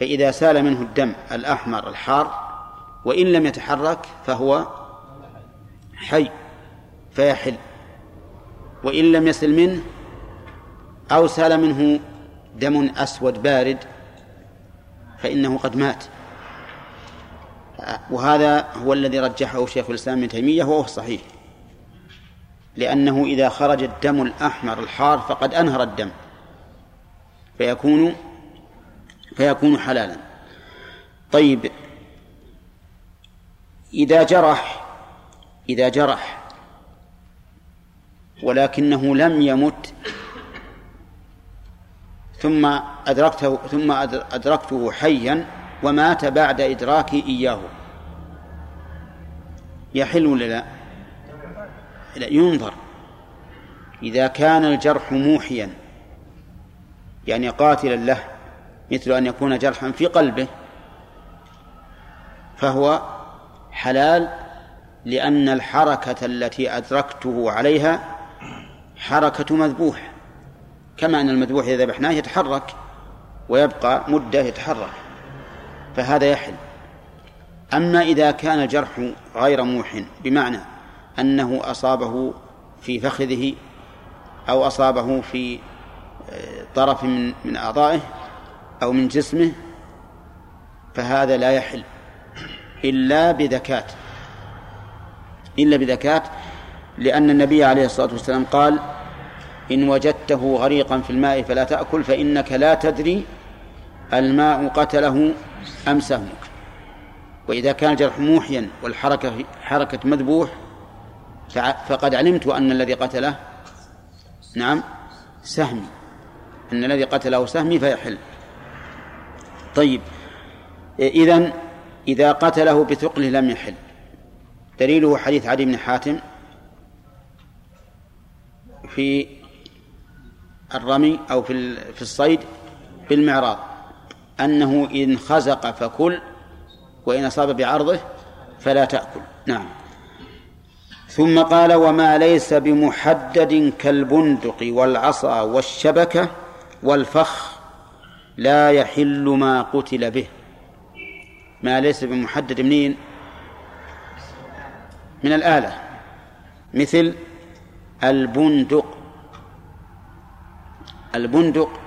فإذا سال منه الدم الأحمر الحار وإن لم يتحرك فهو حي فيحل. وإن لم يسل منه أو سال منه دم أسود بارد فإنه قد مات. وهذا هو الذي رجحه شيخ الإسلام ابن تيمية وهو صحيح. لأنه إذا خرج الدم الأحمر الحار فقد أنهر الدم. فيكون فيكون حلالا. طيب إذا جرح إذا جرح ولكنه لم يمت ثم أدركته ثم أدركته حيا ومات بعد إدراكي إياه يحل ولا لا؟ لا ينظر إذا كان الجرح موحيا يعني قاتلا له مثل أن يكون جرحا في قلبه فهو حلال لأن الحركة التي أدركته عليها حركة مذبوح. كما أن المذبوح إذا ذبحناه يتحرك ويبقى مدة يتحرك فهذا يحل. أما إذا كان الجرح غير موح بمعنى أنه أصابه في فخذه أو أصابه في آه، طرف من من أعضائه أو من جسمه فهذا لا يحل. إلا بذكاة. إلا بذكاة لأن النبي عليه الصلاة والسلام قال إن وجدته غريقا في الماء فلا تأكل فإنك لا تدري الماء قتله أم سهمك وإذا كان الجرح موحيا والحركة حركة مذبوح فقد علمت أن الذي قتله نعم سهمي أن الذي قتله سهمي فيحل. طيب إذن إذا قتله بثقله لم يحل. دليله حديث علي بن حاتم في الرمي أو في في الصيد بالمعراض. أنه إن خزق فكل وإن أصاب بعرضه فلا تأكل. نعم. ثم قال وما ليس بمحدد كالبندق والعصا والشبكة والفخ لا يحل ما قتل به. ما ليس بمحدد منين؟ من الآلة. مثل البندق. البندق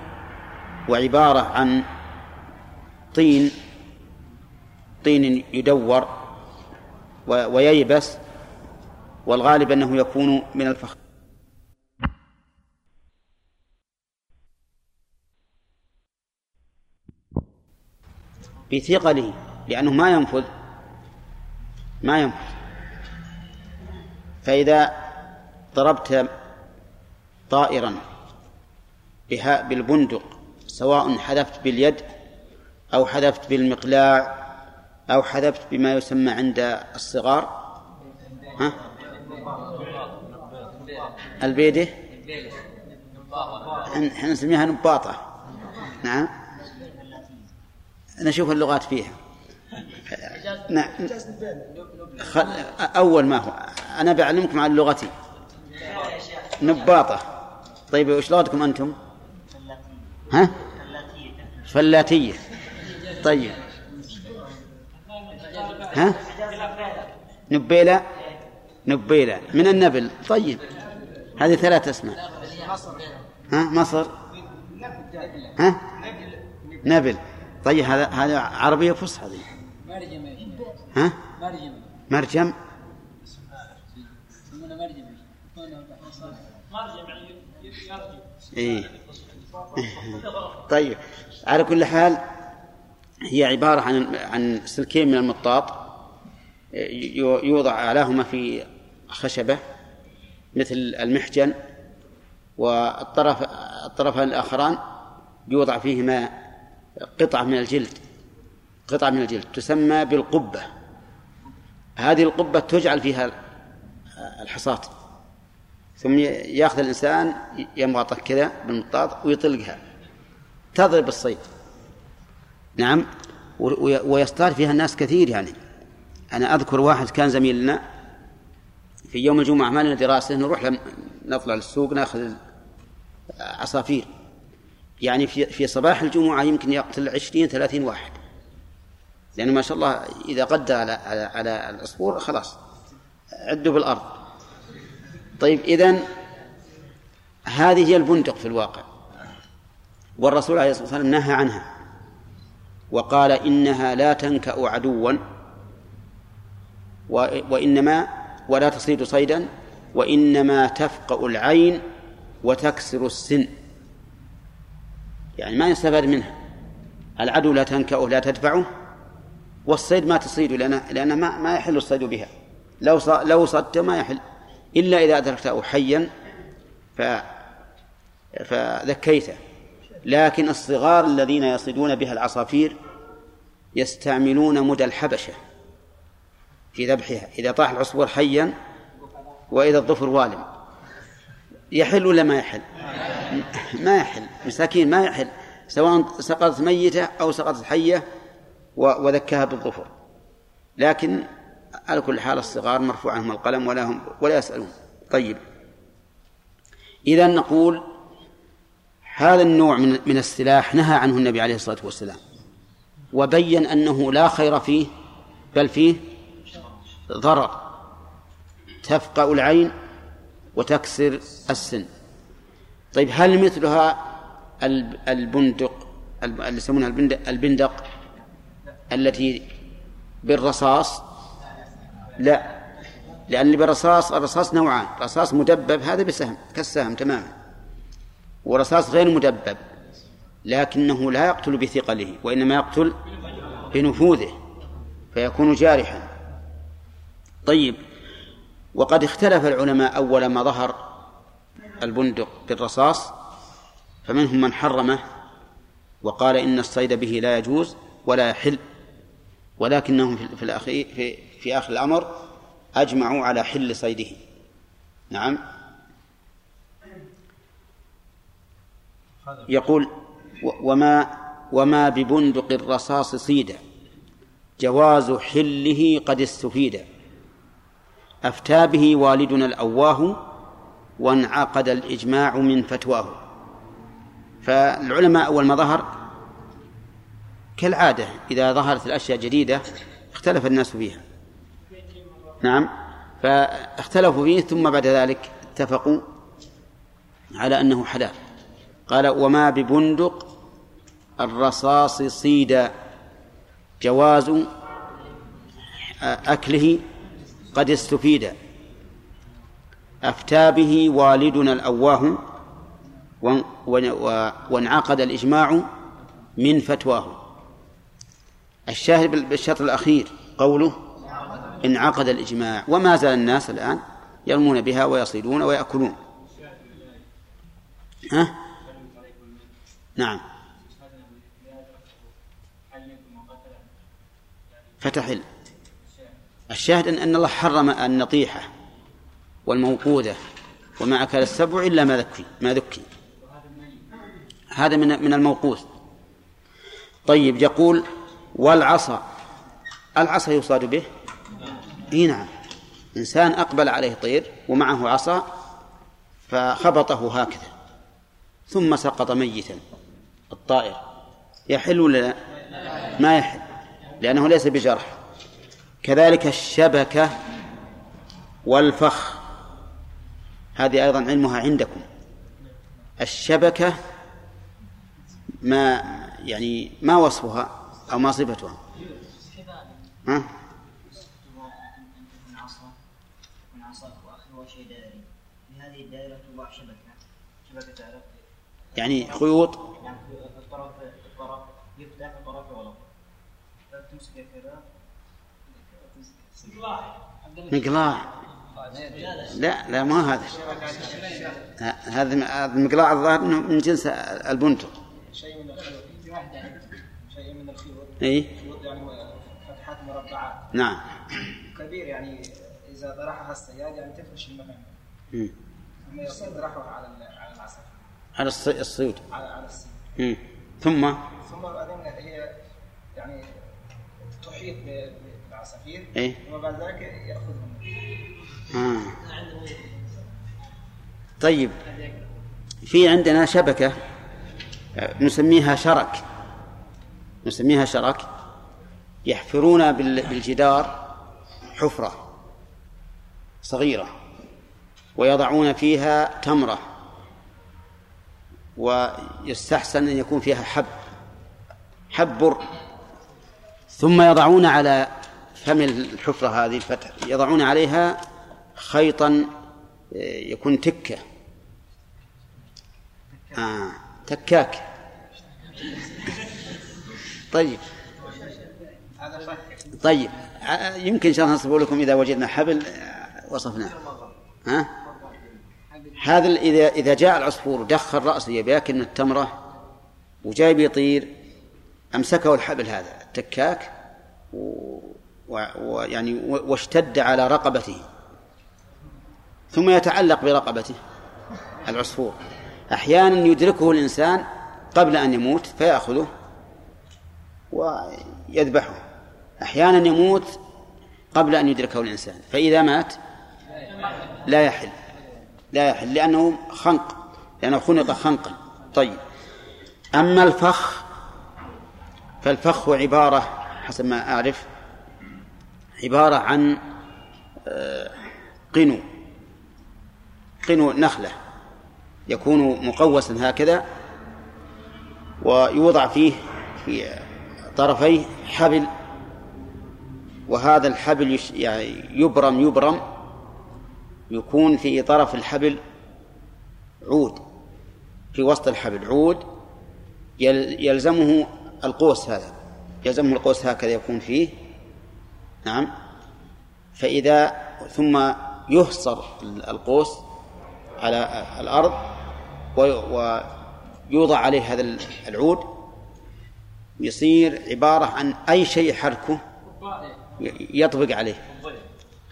وعبارة عن طين طين يدور وييبس والغالب أنه يكون من الفخر بثقله. لأنه ما ينفذ. ما ينفذ. فإذا ضربت طائرا بها بالبندق سواء حذفت باليد أو حذفت بالمقلاع أو حذفت بما يسمى عند الصغار ها؟ البيدة؟ إحنا نسميها نباطة. نعم. نشوف اللغات فيها. نعم. أول ما هو أنا بعلمكم عن لغتي. نباطة. طيب وش لغتكم أنتم؟ ها؟ فلاتية. طيب. ها؟ نبيلة؟ نبيلة. من النبل. طيب. هذه ثلاث أسماء. ها؟ مصر. ها؟ نبل. طيب هذا هذا عربية فصحى ذي ها؟ مرجم. إيه. طيب. على كل حال هي عبارة عن عن سلكين من المطاط. يوضع أعلاهما في خشبة مثل المحجن والطرف الطرفان الآخران يوضع فيهما قطعة من الجلد. قطعة من الجلد تسمى بالقبة. هذه القبة تجعل فيها الحصاة ثم يأخذ الإنسان يمغطه كذا بالمطاط ويطلقها. تضرب الصيد. نعم ويصطاد فيها الناس كثير يعني. أنا أذكر واحد كان زميل لنا في يوم الجمعة ما لنا دراسة نروح نطلع للسوق ناخذ عصافير. يعني في في صباح الجمعة يمكن يقتل عشرين ثلاثين واحد. لأنه ما شاء الله إذا قدر على على على العصفور خلاص عدوا بالأرض. طيب إذن هذه هي البندق في الواقع. والرسول عليه الصلاة والسلام نهى عنها. وقال إنها لا تنكأ عدوا وإنما ولا تصيد صيدا وإنما تفقأ العين وتكسر السن. يعني ما يستفاد منها. العدو لا تنكأه لا تدفعه. والصيد ما تصيد لأن لأن ما, ما يحل الصيد بها. لو لو صدت ما يحل. إلا إذا أدركته حيا ف فذكيته لكن الصغار الذين يصيدون بها العصافير يستعملون مدى الحبشة في ذبحها. إذا طاح العصفور حيا وإذا الظفر والم. يحل ولا ما يحل؟ ما يحل. مساكين ما يحل. سواء سقطت ميتة أو سقطت حية وذكاها بالظفر. لكن على كل حال الصغار مرفوع عنهم القلم ولا هم ولا يسألون. طيب. إذا نقول هذا النوع من من السلاح نهى عنه النبي عليه الصلاة والسلام. وبين أنه لا خير فيه بل فيه ضرر. تفقأ العين وتكسر السن. طيب هل مثلها البندق اللي يسمونها البندق؟ التي بالرصاص؟ لا. لأن بالرصاص الرصاص نوعان رصاص مدبب هذا بسهم كالسهم تماما. ورصاص غير مدبب لكنه لا يقتل بثقله وإنما يقتل بنفوذه فيكون جارحا. طيب وقد اختلف العلماء أول ما ظهر البندق بالرصاص فمنهم من حرمه وقال إن الصيد به لا يجوز ولا يحل. ولكنهم في الأخير في, في آخر الأمر أجمعوا على حل صيده. نعم. يقول وما وما ببندق الرصاص صيدا جواز حله قد استفيد. أفتى به والدنا الأواه وانعقد الإجماع من فتواه. فالعلماء أول ما ظهر كالعادة إذا ظهرت الأشياء جديدة اختلف الناس فيها. نعم. فاختلفوا فيه ثم بعد ذلك اتفقوا على أنه حلال. قال وما ببندق الرصاص صيدا. جواز أكله قد استفيد. أفتى به والدنا الأواه وانعقد الإجماع من فتواه. الشاهد بالشطر الأخير قوله انعقد الإجماع. وما زال الناس الآن يرمون بها ويصيدون ويأكلون. ها؟ نعم. فتحل الشاهد أن الله حرم النطيحة والموقودة وما أكل السبع إلا ما ذكي ما ذكي. هذا من من الموقوث طيب يقول والعصا. العصا يصاد به؟ إي نعم. إنسان أقبل عليه طير ومعه عصا فخبطه هكذا ثم سقط ميتا. الطائر يحل ولا لا؟ ما يحل لأنه ليس بجرح. كذلك الشبكة والفخ هذه أيضا علمها عندكم. الشبكة ما يعني ما وصفها؟ أو ما صفتها؟ ها؟ يعني خيوط؟ الطرف الطرف يفتح الطرف كذا مقلاع. لا لا ما هذا. هذا المقلاع الظاهر من جنس البندق شيء من شيء من الخيوط. اي يعني فتحات مربعات. نعم. كبير يعني إذا طرحها الصياد يعني تفرش المكان. اما يصير طرحها على على العسل على الصيد على على الصيد ثم؟ ثم بعدين هي يعني تحيط بالعصافير. إيه؟ وبعد ذلك ياخذهم آه. طيب. في عندنا شبكة نسميها شرك. نسميها شرك يحفرون بالجدار حفرة صغيرة ويضعون فيها تمرة ويستحسن أن يكون فيها حب حب بر. ثم يضعون على فم الحفرة هذه الفتح يضعون عليها خيطا يكون تكة. آه تكاك. طيب. طيب. يمكن ان شاء الله نصفه لكم إذا وجدنا حبل وصفناه. ها؟ هذا إذا إذا جاء العصفور ودخل رأسه يبي ياكل من التمرة وجاي بيطير أمسكه الحبل هذا التكاك ويعني واشتد على رقبته. ثم يتعلق برقبته العصفور. أحيانا يدركه الإنسان قبل أن يموت فيأخذه. ويذبحه. أحيانا يموت قبل أن يدركه الإنسان فإذا مات لا يحل لا يحل لأنه خنق لأنه خنق خنقا. طيب. أما الفخ فالفخ عبارة حسب ما أعرف عبارة عن آه، قنو قنو نخلة يكون مقوسا هكذا ويوضع فيه في طرفيه حبل وهذا الحبل يعني يبرم يبرم يكون في طرف الحبل عود في وسط الحبل عود يلزمه القوس هذا يلزمه القوس هكذا يكون فيه. نعم. فإذا ثم يحصر القوس على الأرض ويوضع عليه هذا العود يصير عبارة عن أي شيء يحركه يطبق عليه.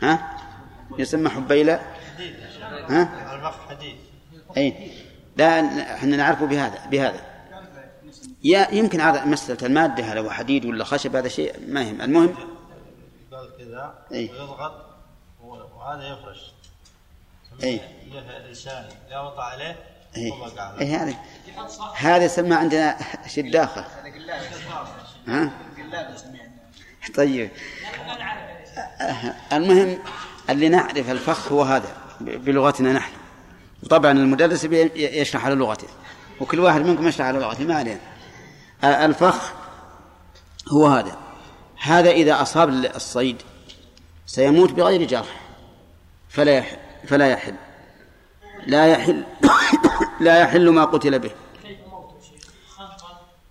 ها؟ يسمى حبيلة. ها؟ حديد أي. لا إحنا نعرفه بهذا بهذا. يا يمكن هذا مسألة المادة هل هو حديد ولا خشب هذا شيء ما يهم. المهم. قال كذا. ويضغط وهذا يفرش أي. لساني لا وضع عليه. اي اي هذا هذا يسمى عندنا شداخة. ها؟ طيب. المهم اللي نعرف الفخ هو هذا بلغتنا نحن. طبعا المدرس يشرح على لغته وكل واحد منكم يشرح على لغته ما علينا. الفخ هو هذا. هذا إذا أصاب الصيد سيموت بغير جرح. فلا يحل فلا يحل. لا يحل لا يحل ما قتل به.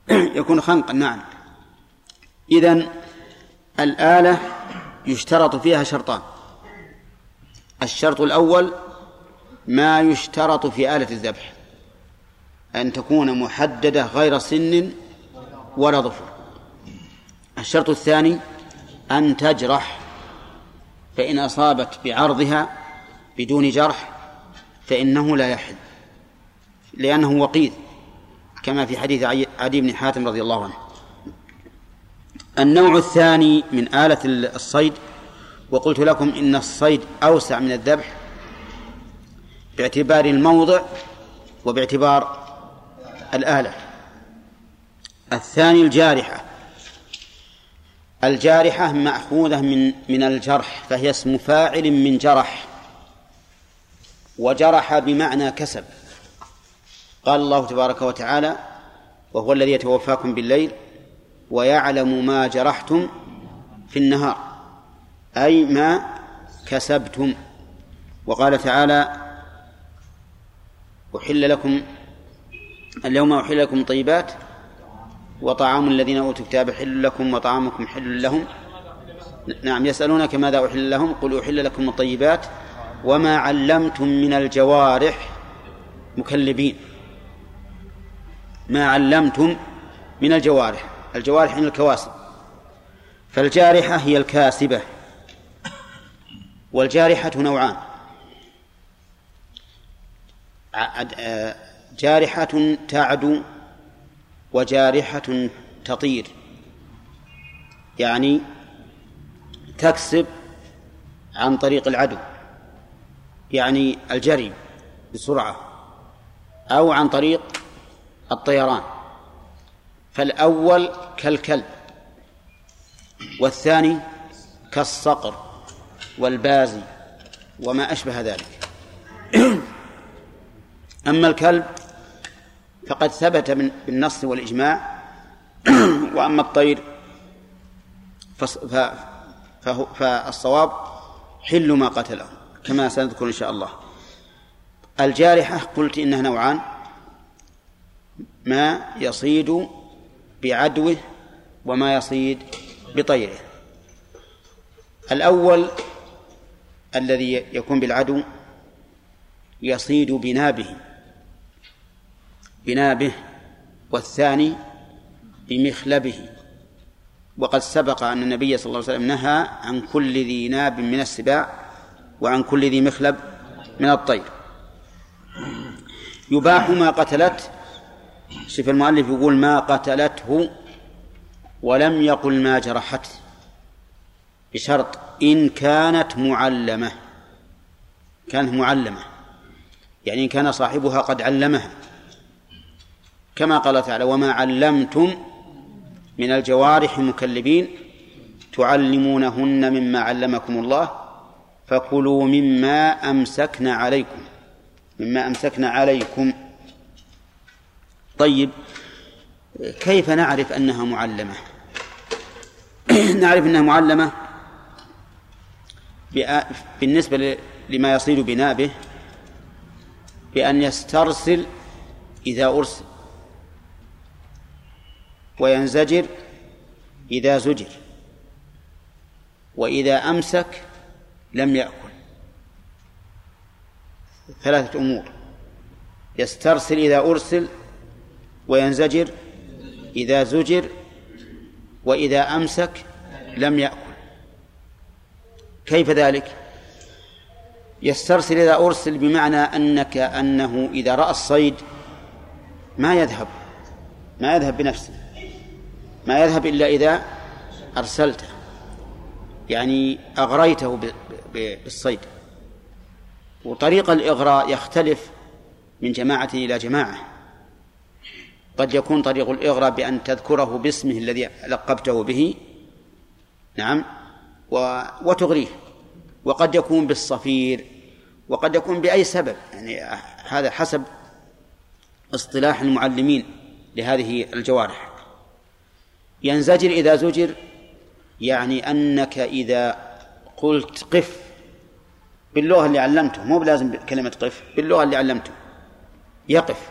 يكون خنقا نعم. إذن الآلة يشترط فيها شرطان. الشرط الأول ما يشترط في آلة الذبح أن تكون محددة غير سن ولا ظفر. الشرط الثاني أن تجرح فإن أصابت بعرضها بدون جرح فإنه لا يحل لأنه وقيد كما في حديث عدي بن حاتم رضي الله عنه. النوع الثاني من آلة الصيد وقلت لكم إن الصيد أوسع من الذبح باعتبار الموضع وباعتبار الآلة. الثاني الجارحة. الجارحة مأخوذة من من الجرح فهي اسم فاعل من جرح. وجرح بمعنى كسب. قال الله تبارك وتعالى وهو الذي يتوفاكم بالليل ويعلم ما جرحتم في النهار أي ما كسبتم. وقال تعالى أحل لكم اليوم أحل لكم طيبات وطعام الذين أوتوا الكتاب حل لكم وطعامكم حل لهم. نعم يسألونك ماذا أحل لهم؟ قل أحل لكم الطيبات وما علمتم من الجوارح مكلبين. ما علمتم من الجوارح الجوارح من الكواسب فالجارحة هي الكاسبة والجارحة نوعان. جارحة تعدو وجارحة تطير. يعني تكسب عن طريق العدو. يعني الجري بسرعة أو عن طريق الطيران. فالأول كالكلب والثاني كالصقر والبازي وما أشبه ذلك. أما الكلب فقد ثبت من بالنص والإجماع. وأما الطير فالصواب حل ما قتله. كما سنذكر إن شاء الله. الجارحة قلت إنها نوعان. ما يصيد بعدوه وما يصيد بطيره. الأول الذي يكون بالعدو يصيد بنابه. بنابه والثاني بمخلبه. وقد سبق أن النبي صلى الله عليه وسلم نهى عن كل ذي ناب من السباع. وعن كل ذي مخلب من الطير. يباح ما قتلت شوف المؤلف يقول ما قتلته ولم يقل ما جرحته بشرط إن كانت معلمة. كانت معلمة يعني إن كان صاحبها قد علمها. كما قال تعالى وما علمتم من الجوارح مكلبين تعلمونهن مما علمكم الله فكلوا مما أمسكن عليكم مما أمسكن عليكم. طيب كيف نعرف أنها معلمة؟ نعرف أنها معلمة بالنسبة لما يصير بنابه بأن يسترسل إذا أرسل وينزجر إذا زجر وإذا أمسك لم يأكل. ثلاثة أمور. يسترسل إذا أرسل وينزجر إذا زجر وإذا أمسك لم يأكل. كيف ذلك؟ يسترسل إذا أرسل بمعنى أنك أنه إذا رأى الصيد ما يذهب ما يذهب بنفسه ما يذهب إلا إذا أرسلته. يعني أغريته بالصيد. وطريق الإغراء يختلف من جماعة إلى جماعة. قد يكون طريق الإغراء بأن تذكره باسمه الذي لقبته به نعم و... وتغريه. وقد يكون بالصفير وقد يكون بأي سبب. يعني هذا حسب اصطلاح المعلمين لهذه الجوارح. ينزجر إذا زجر يعني أنك إذا قلت قف باللغة اللي علمته مو بلازم كلمة قف باللغة اللي علمته يقف.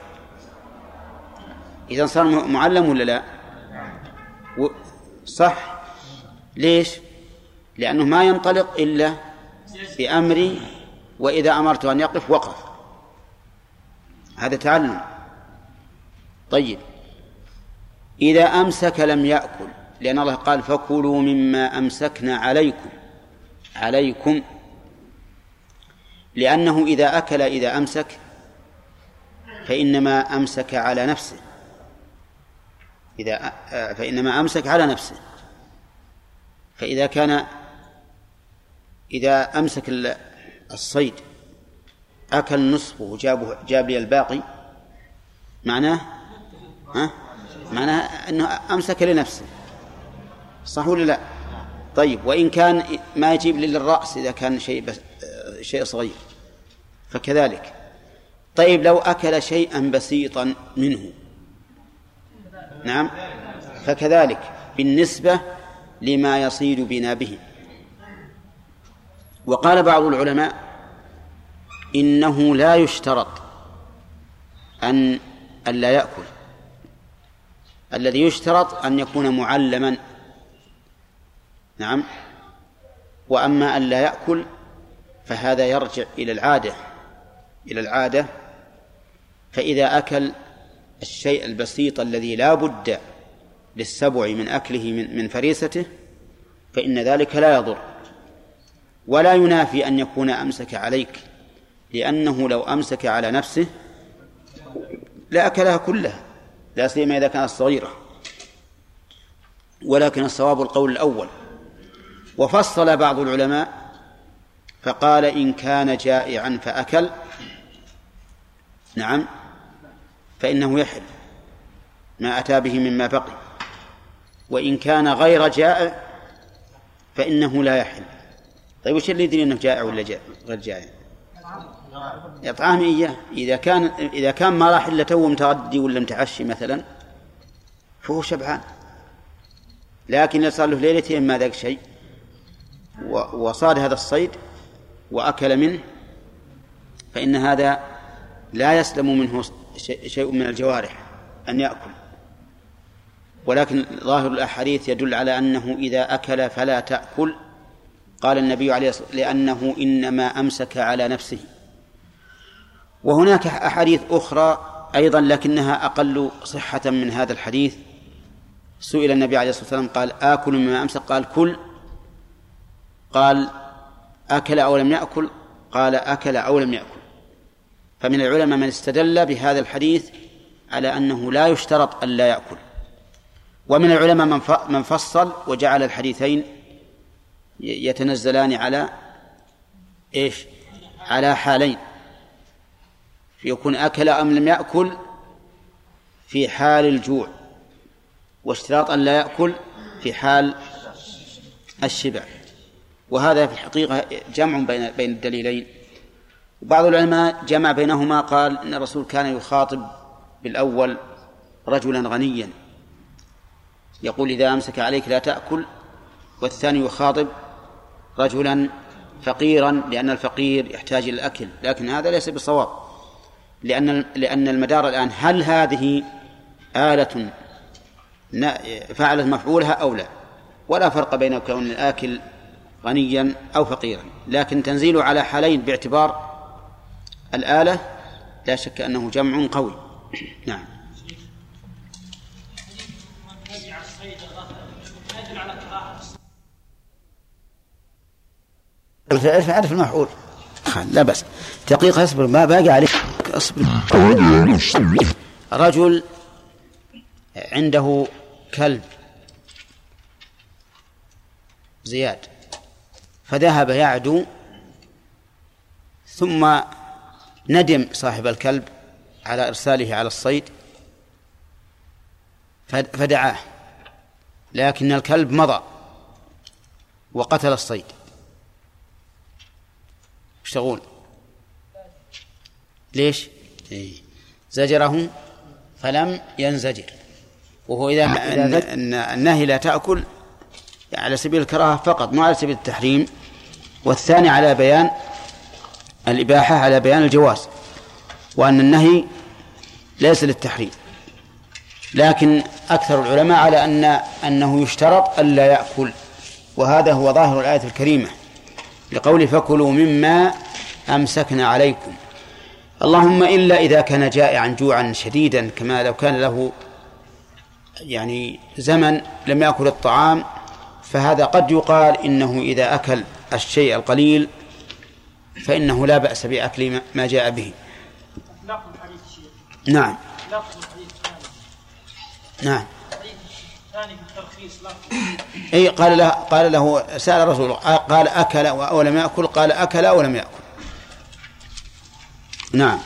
إذا صار معلم ولا لا؟ صح. ليش؟ لأنه ما ينطلق إلا بأمري وإذا أمرت أن يقف وقف. هذا تعلم. طيب. إذا أمسك لم يأكل لأن الله قال فكلوا مما أمسكنا عليكم عليكم. لأنه إذا أكل إذا أمسك فإنما أمسك على نفسه. إذا فإنما أمسك على نفسه. فإذا كان إذا أمسك الصيد أكل نصفه وجابه جاب لي الباقي معناه؟ ها؟ معناه أنه أمسك لنفسه. صح ولا لا؟ طيب وإن كان ما يجيب للرأس إذا كان شيء بس شيء صغير فكذلك. طيب لو أكل شيئا بسيطا منه نعم فكذلك بالنسبة لما يصيد بنا به. وقال بعض العلماء إنه لا يشترط أن ألا يأكل. الذي يشترط أن يكون معلما نعم. وأما أن لا يأكل فهذا يرجع إلى العادة إلى العادة. فإذا أكل الشيء البسيط الذي لا بد للسبع من أكله من, فريسته فإن ذلك لا يضر. ولا ينافي أن يكون أمسك عليك لأنه لو أمسك على نفسه لأكلها كلها لا سيما إذا كانت صغيرة. ولكن الصواب القول الأول. وفصل بعض العلماء فقال إن كان جائعا فأكل. نعم. فإنه يحل ما أتى به مما بقي. وإن كان غير جائع فإنه لا يحل. طيب وش اللي يدري أنه جائع ولا جائع؟ غير جائع. إطعام إياه. إذا كان إذا كان ما راح إلا تو متغدي ولا متعشي مثلا فهو شبعان. لكن إذا صار له ليلتين ما ذاك شيء وصاد هذا الصيد وأكل منه فإن هذا لا يسلم منه شيء من الجوارح أن يأكل. ولكن ظاهر الأحاديث يدل على أنه إذا أكل فلا تأكل. قال النبي عليه الصلاة والسلام لأنه إنما أمسك على نفسه. وهناك أحاديث أخرى أيضا لكنها أقل صحة من هذا الحديث. سئل النبي عليه الصلاة والسلام قال آكل مما أمسك؟ قال كل. قال أكل أو لم يأكل؟ قال أكل أو لم يأكل. فمن العلماء من استدل بهذا الحديث على أنه لا يشترط أن لا يأكل. ومن العلماء من فصل وجعل الحديثين يتنزلان على إيش؟ على حالين. يكون أكل أم لم يأكل في حال الجوع واشتراط أن لا يأكل في حال الشبع. وهذا في الحقيقة جمع بين بين الدليلين. بعض العلماء جمع بينهما قال إن الرسول كان يخاطب بالأول رجلا غنيا. يقول إذا أمسك عليك لا تأكل والثاني يخاطب رجلا فقيرا لأن الفقير يحتاج إلى الأكل. لكن هذا ليس بصواب لأن لأن المدار الآن هل هذه آلة فعلت مفعولها أو لا؟ ولا فرق بين كون الآكل غنيا أو فقيرا. لكن تنزيله على حالين باعتبار الآلة لا شك أنه جمع قوي. نعم. اعرف المفعول لا بس دقيقة اصبر ما باقي عليك. اصبر. رجل عنده كلب. زياد. فذهب يعدو ثم ندم صاحب الكلب على إرساله على الصيد فدعاه لكن الكلب مضى وقتل الصيد. إيش تقول؟ ليش؟ إيه. زجره فلم ينزجر. وهو إذا النهي لا تأكل على سبيل الكراهة فقط ما على سبيل التحريم. والثاني على بيان الإباحة على بيان الجواز وأن النهي ليس للتحريم. لكن أكثر العلماء على أن أنه يشترط ألا يأكل وهذا هو ظاهر الآية الكريمة لقول فكلوا مما أمسكنا عليكم. اللهم إلا إذا كان جائعا جوعا شديدا كما لو كان له يعني زمن لم يأكل الطعام فهذا قد يقال إنه إذا أكل الشيء القليل فإنه لا بأس بأكل ما جاء به. نعم. نعم. إي قال له قال له سأل رسول قال أكل أو لم يأكل؟ قال أكل أو لم يأكل. نعم.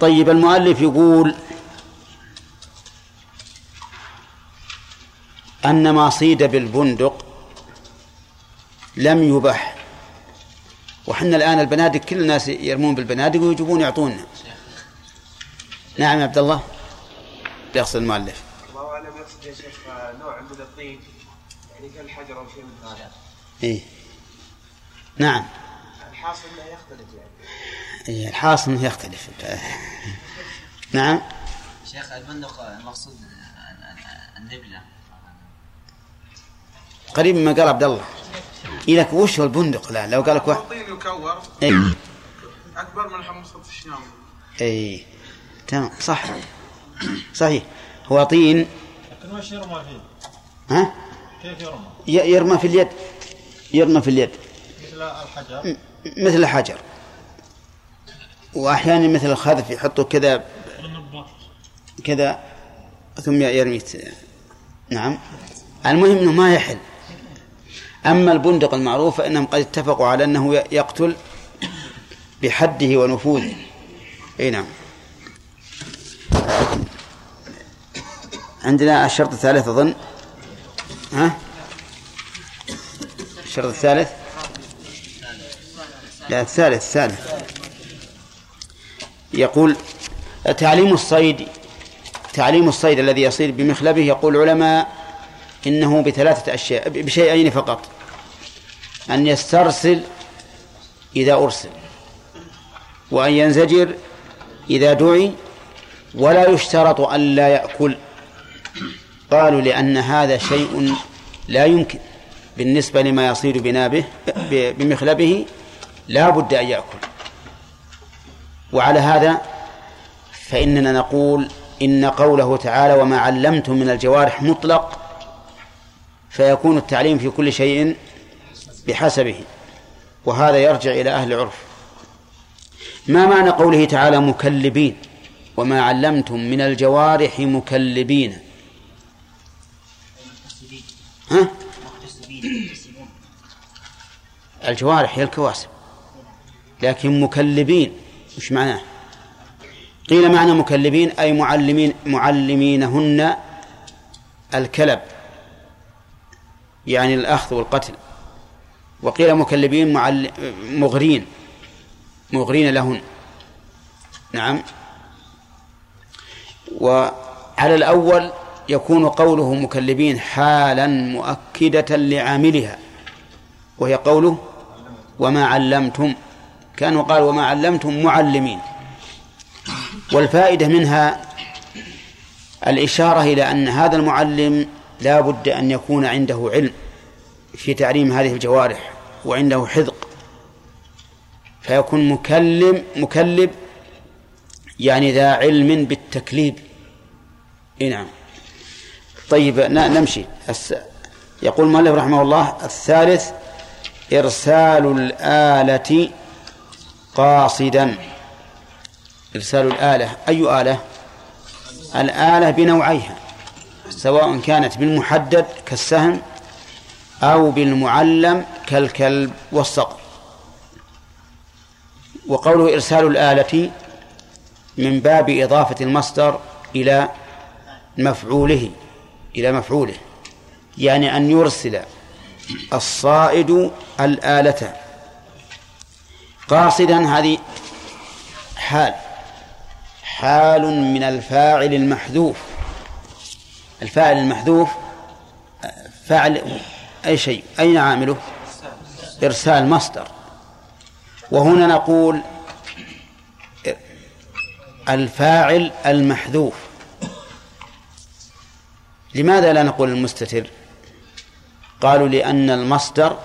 طيب المؤلف يقول أن ما صيد بالبندق لم يبح وحنا الآن البنادق كل الناس يرمون بالبنادق ويجيبون يعطونا. نعم يا عبد الله. يقصد المؤلف. الله أعلم يقصد يا شيخ نوع من الطين يعني كالحجر أو شيء من هذا. إيه. نعم. الحاصل إنه يختلف يعني. إيه الحاصل إنه يختلف. نعم. شيخ البندق المقصود النبلة. قريب مما قال عبد الله. لك وش هو البندق لا لو قال لك واحد. طين يكور. اي أكبر من حمصة الشام اي تمام. صح. صحيح. هو طين. لكن وش يرمى فيه؟ ها؟ كيف يرمى؟ ي- يرمى في اليد. يرمى في اليد. مثل الحجر. مثل الحجر. وأحيانا مثل الخذف يحطوا كذا. كذا. ثم يرمي. نعم. المهم إنه ما يحل. أما البندق المعروف فإنهم قد اتفقوا على أنه يقتل بحده ونفوذه. إي نعم. عندنا الشرط الثالث أظن. ها؟ الشرط الثالث؟ لا الثالث الثالث. يقول تعليم الصيد تعليم الصيد الذي يصيد بمخلبه يقول العلماء إنه بثلاثة أشياء بشيئين فقط. أن يسترسل إذا أرسل وأن ينزجر إذا دعي ولا يشترط أن لا يأكل. قالوا لأن هذا شيء لا يمكن بالنسبة لما يصيد بنابه بمخلبه لا بد أن يأكل. وعلى هذا فإننا نقول إن قوله تعالى وما علمتم من الجوارح مطلق فيكون التعليم في كل شيء بحسبه وهذا يرجع إلى أهل العرف ما معنى قوله تعالى مكلبين؟ وما علمتم من الجوارح مكلبين. ها؟ الجوارح هي الكواسب لكن مكلبين وش معناه؟ قيل معنى مكلبين أي معلمين معلمينهن الكلب يعني الأخذ والقتل. وقيل مكلبين معل... مغرين. مغرين لهن. نعم. وعلى الأول يكون قوله مكلبين حالا مؤكدة لعاملها. وهي قوله وما علمتم. كانوا قال وما علمتم معلمين. والفائدة منها الإشارة إلى أن هذا المعلم لا بد أن يكون عنده علم في تعليم هذه الجوارح. وعنده حذق. فيكون مكلم مكلب يعني ذا علم بالتكليب. إيه نعم. طيب نمشي. يقول المؤلف رحمه الله الثالث إرسال الآلة قاصدا. إرسال الآلة. أي آلة؟ الآلة بنوعيها سواء كانت بالمحدد كالسهم أو بالمعلم كالكلب والصقر. وقوله إرسال الآلة من باب إضافة المصدر إلى مفعوله إلى مفعوله يعني أن يرسل الصائد الآلة. قاصدا هذه حال حال من الفاعل المحذوف. الفاعل المحذوف فاعل أي شيء. أين عامله؟ إرسال مصدر. وهنا نقول الفاعل المحذوف. لماذا لا نقول المستتر؟ قالوا لأن المصدر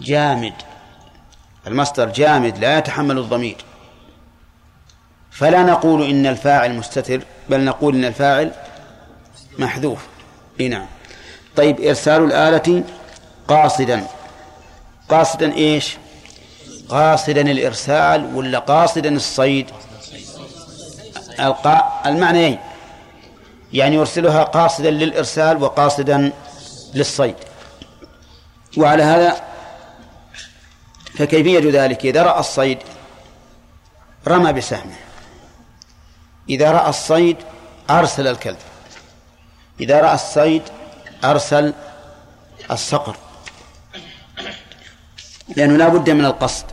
جامد. المصدر جامد لا يتحمل الضمير. فلا نقول إن الفاعل مستتر بل نقول إن الفاعل محذوف. نعم. طيب إرسال الآلة قاصدا. قاصدا إيش؟ قاصدا الإرسال ولا قاصدا الصيد؟ المعنيين يعني يرسلها قاصدا للإرسال وقاصدا للصيد. وعلى هذا فكيفية ذلك؟ إذا رأى الصيد رمى بسهمه. إذا رأى الصيد أرسل الكلب. إذا رأى الصيد أرسل الصقر. لأنه لا بد من القصد.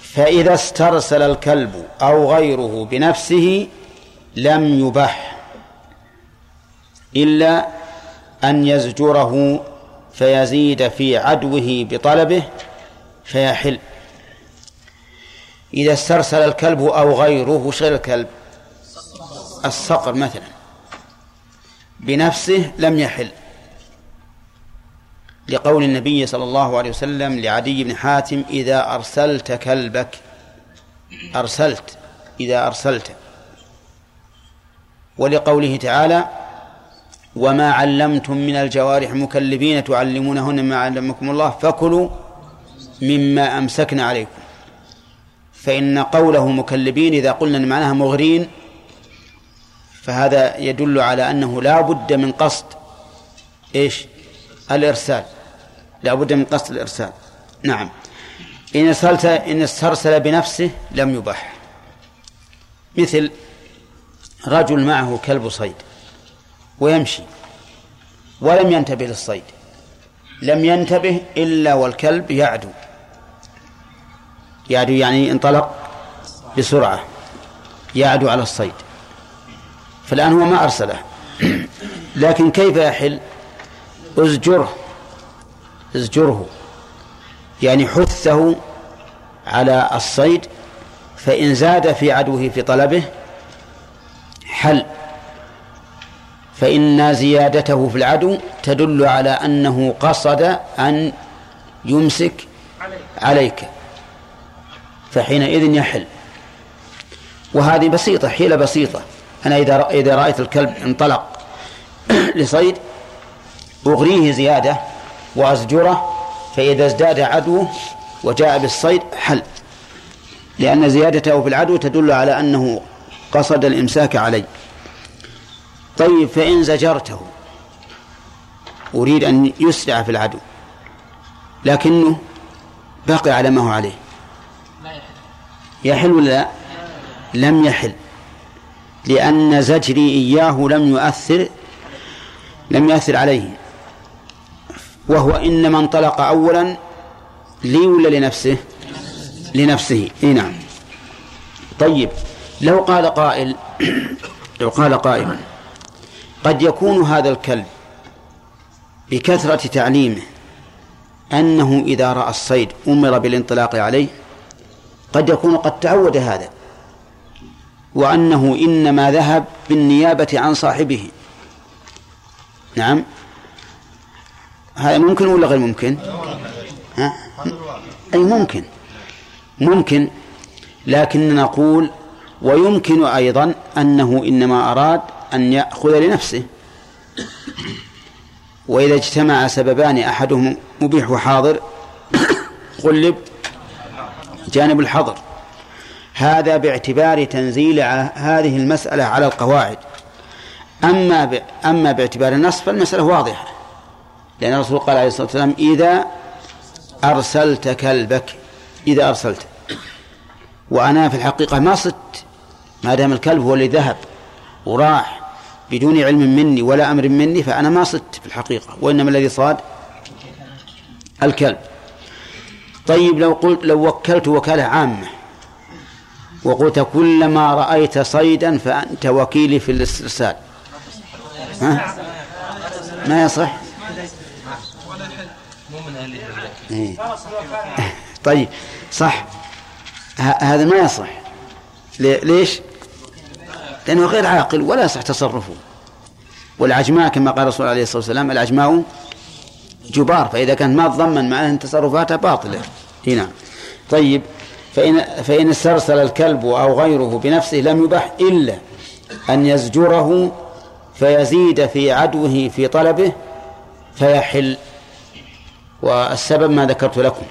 فإذا استرسل الكلب أو غيره بنفسه لم يبح إلا أن يزجره فيزيد في عدوه بطلبه فيحل. إذا استرسل الكلب أو غيره وش غير الكلب؟ الصقر مثلا. بنفسه لم يحل. لقول النبي صلى الله عليه وسلم لعدي بن حاتم إذا أرسلت كلبك. أرسلت إذا أرسلت. ولقوله تعالى وما علمتم من الجوارح مكلبين تعلمونهن ما علمكم الله فكلوا مما أمسكن عليكم. فإن قوله مكلبين إذا قلنا معناها مغرين فهذا يدل على أنه لا بد من قصد إيش؟ الإرسال. لا بد من قصد الإرسال. نعم. إن أرسلت إن استرسل بنفسه لم يباح. مثل رجل معه كلب صيد ويمشي ولم ينتبه للصيد. لم ينتبه إلا والكلب يعدو. يعدو يعني انطلق بسرعة. يعدو على الصيد. فالآن هو ما أرسله. لكن كيف يحل؟ أزجره. ازجره يعني حثه على الصيد فإن زاد في عدوه في طلبه حل. فإن زيادته في العدو تدل على أنه قصد أن يمسك عليك فحينئذ يحل. وهذه بسيطة حيلة بسيطة. أنا إذا إذا رأيت الكلب انطلق لصيد أغريه زيادة وأزجره فإذا ازداد عدوه وجاء بالصيد حل. لأن زيادته في العدو تدل على أنه قصد الإمساك عليه طيب فإن زجرته أريد أن يسرع في العدو لكنه بقي على ما هو عليه. يحل ولا لا؟ لم يحل. لأن زجري إياه لم يؤثر لم يؤثر عليه. وهو إنما انطلق أولا لي ولا لنفسه لنفسه. إي نعم. طيب لو قال قائل لو قال قائل قد يكون هذا الكلب بكثرة تعليمه أنه إذا رأى الصيد أمر بالانطلاق عليه قد يكون قد تعود هذا وأنه إنما ذهب بالنيابة عن صاحبه. نعم. هذا ممكن ولا غير ممكن؟ ها؟ أي ممكن. ممكن لكن نقول ويمكن أيضا أنه إنما أراد أن يأخذ لنفسه. وإذا اجتمع سببان أحدهم مبيح وحاضر غلب جانب الحظر. هذا باعتبار تنزيل هذه المسألة على القواعد. أما. أما باعتبار النص فالمسألة واضحة. لأن الرسول قال عليه الصلاة والسلام إذا أرسلت كلبك إذا أرسلت. وأنا في الحقيقة ما صدت. ما دام الكلب هو اللي ذهب وراح بدون علم مني ولا أمر مني فأنا ما صدت في الحقيقة وإنما الذي صاد الكلب. طيب لو قلت لو وكلت وكالة عامة وقلت كلما رأيت صيدا فأنت وكيلي في الاسترسال؟ ما يصح. إيه. طيب صح. هذا ما يصح. ليش؟ لأنه غير عاقل ولا يصح تصرفه. والعجماء كما قال الرسول عليه الصلاة والسلام العجماء جبار. فإذا كانت ما تضمن معناه أن تصرفاتها باطلة. هنا طيب فإن فإن استرسل الكلب أو غيره بنفسه لم يبح إلا أن يزجره فيزيد في عدوه في طلبه فيحل والسبب ما ذكرت لكم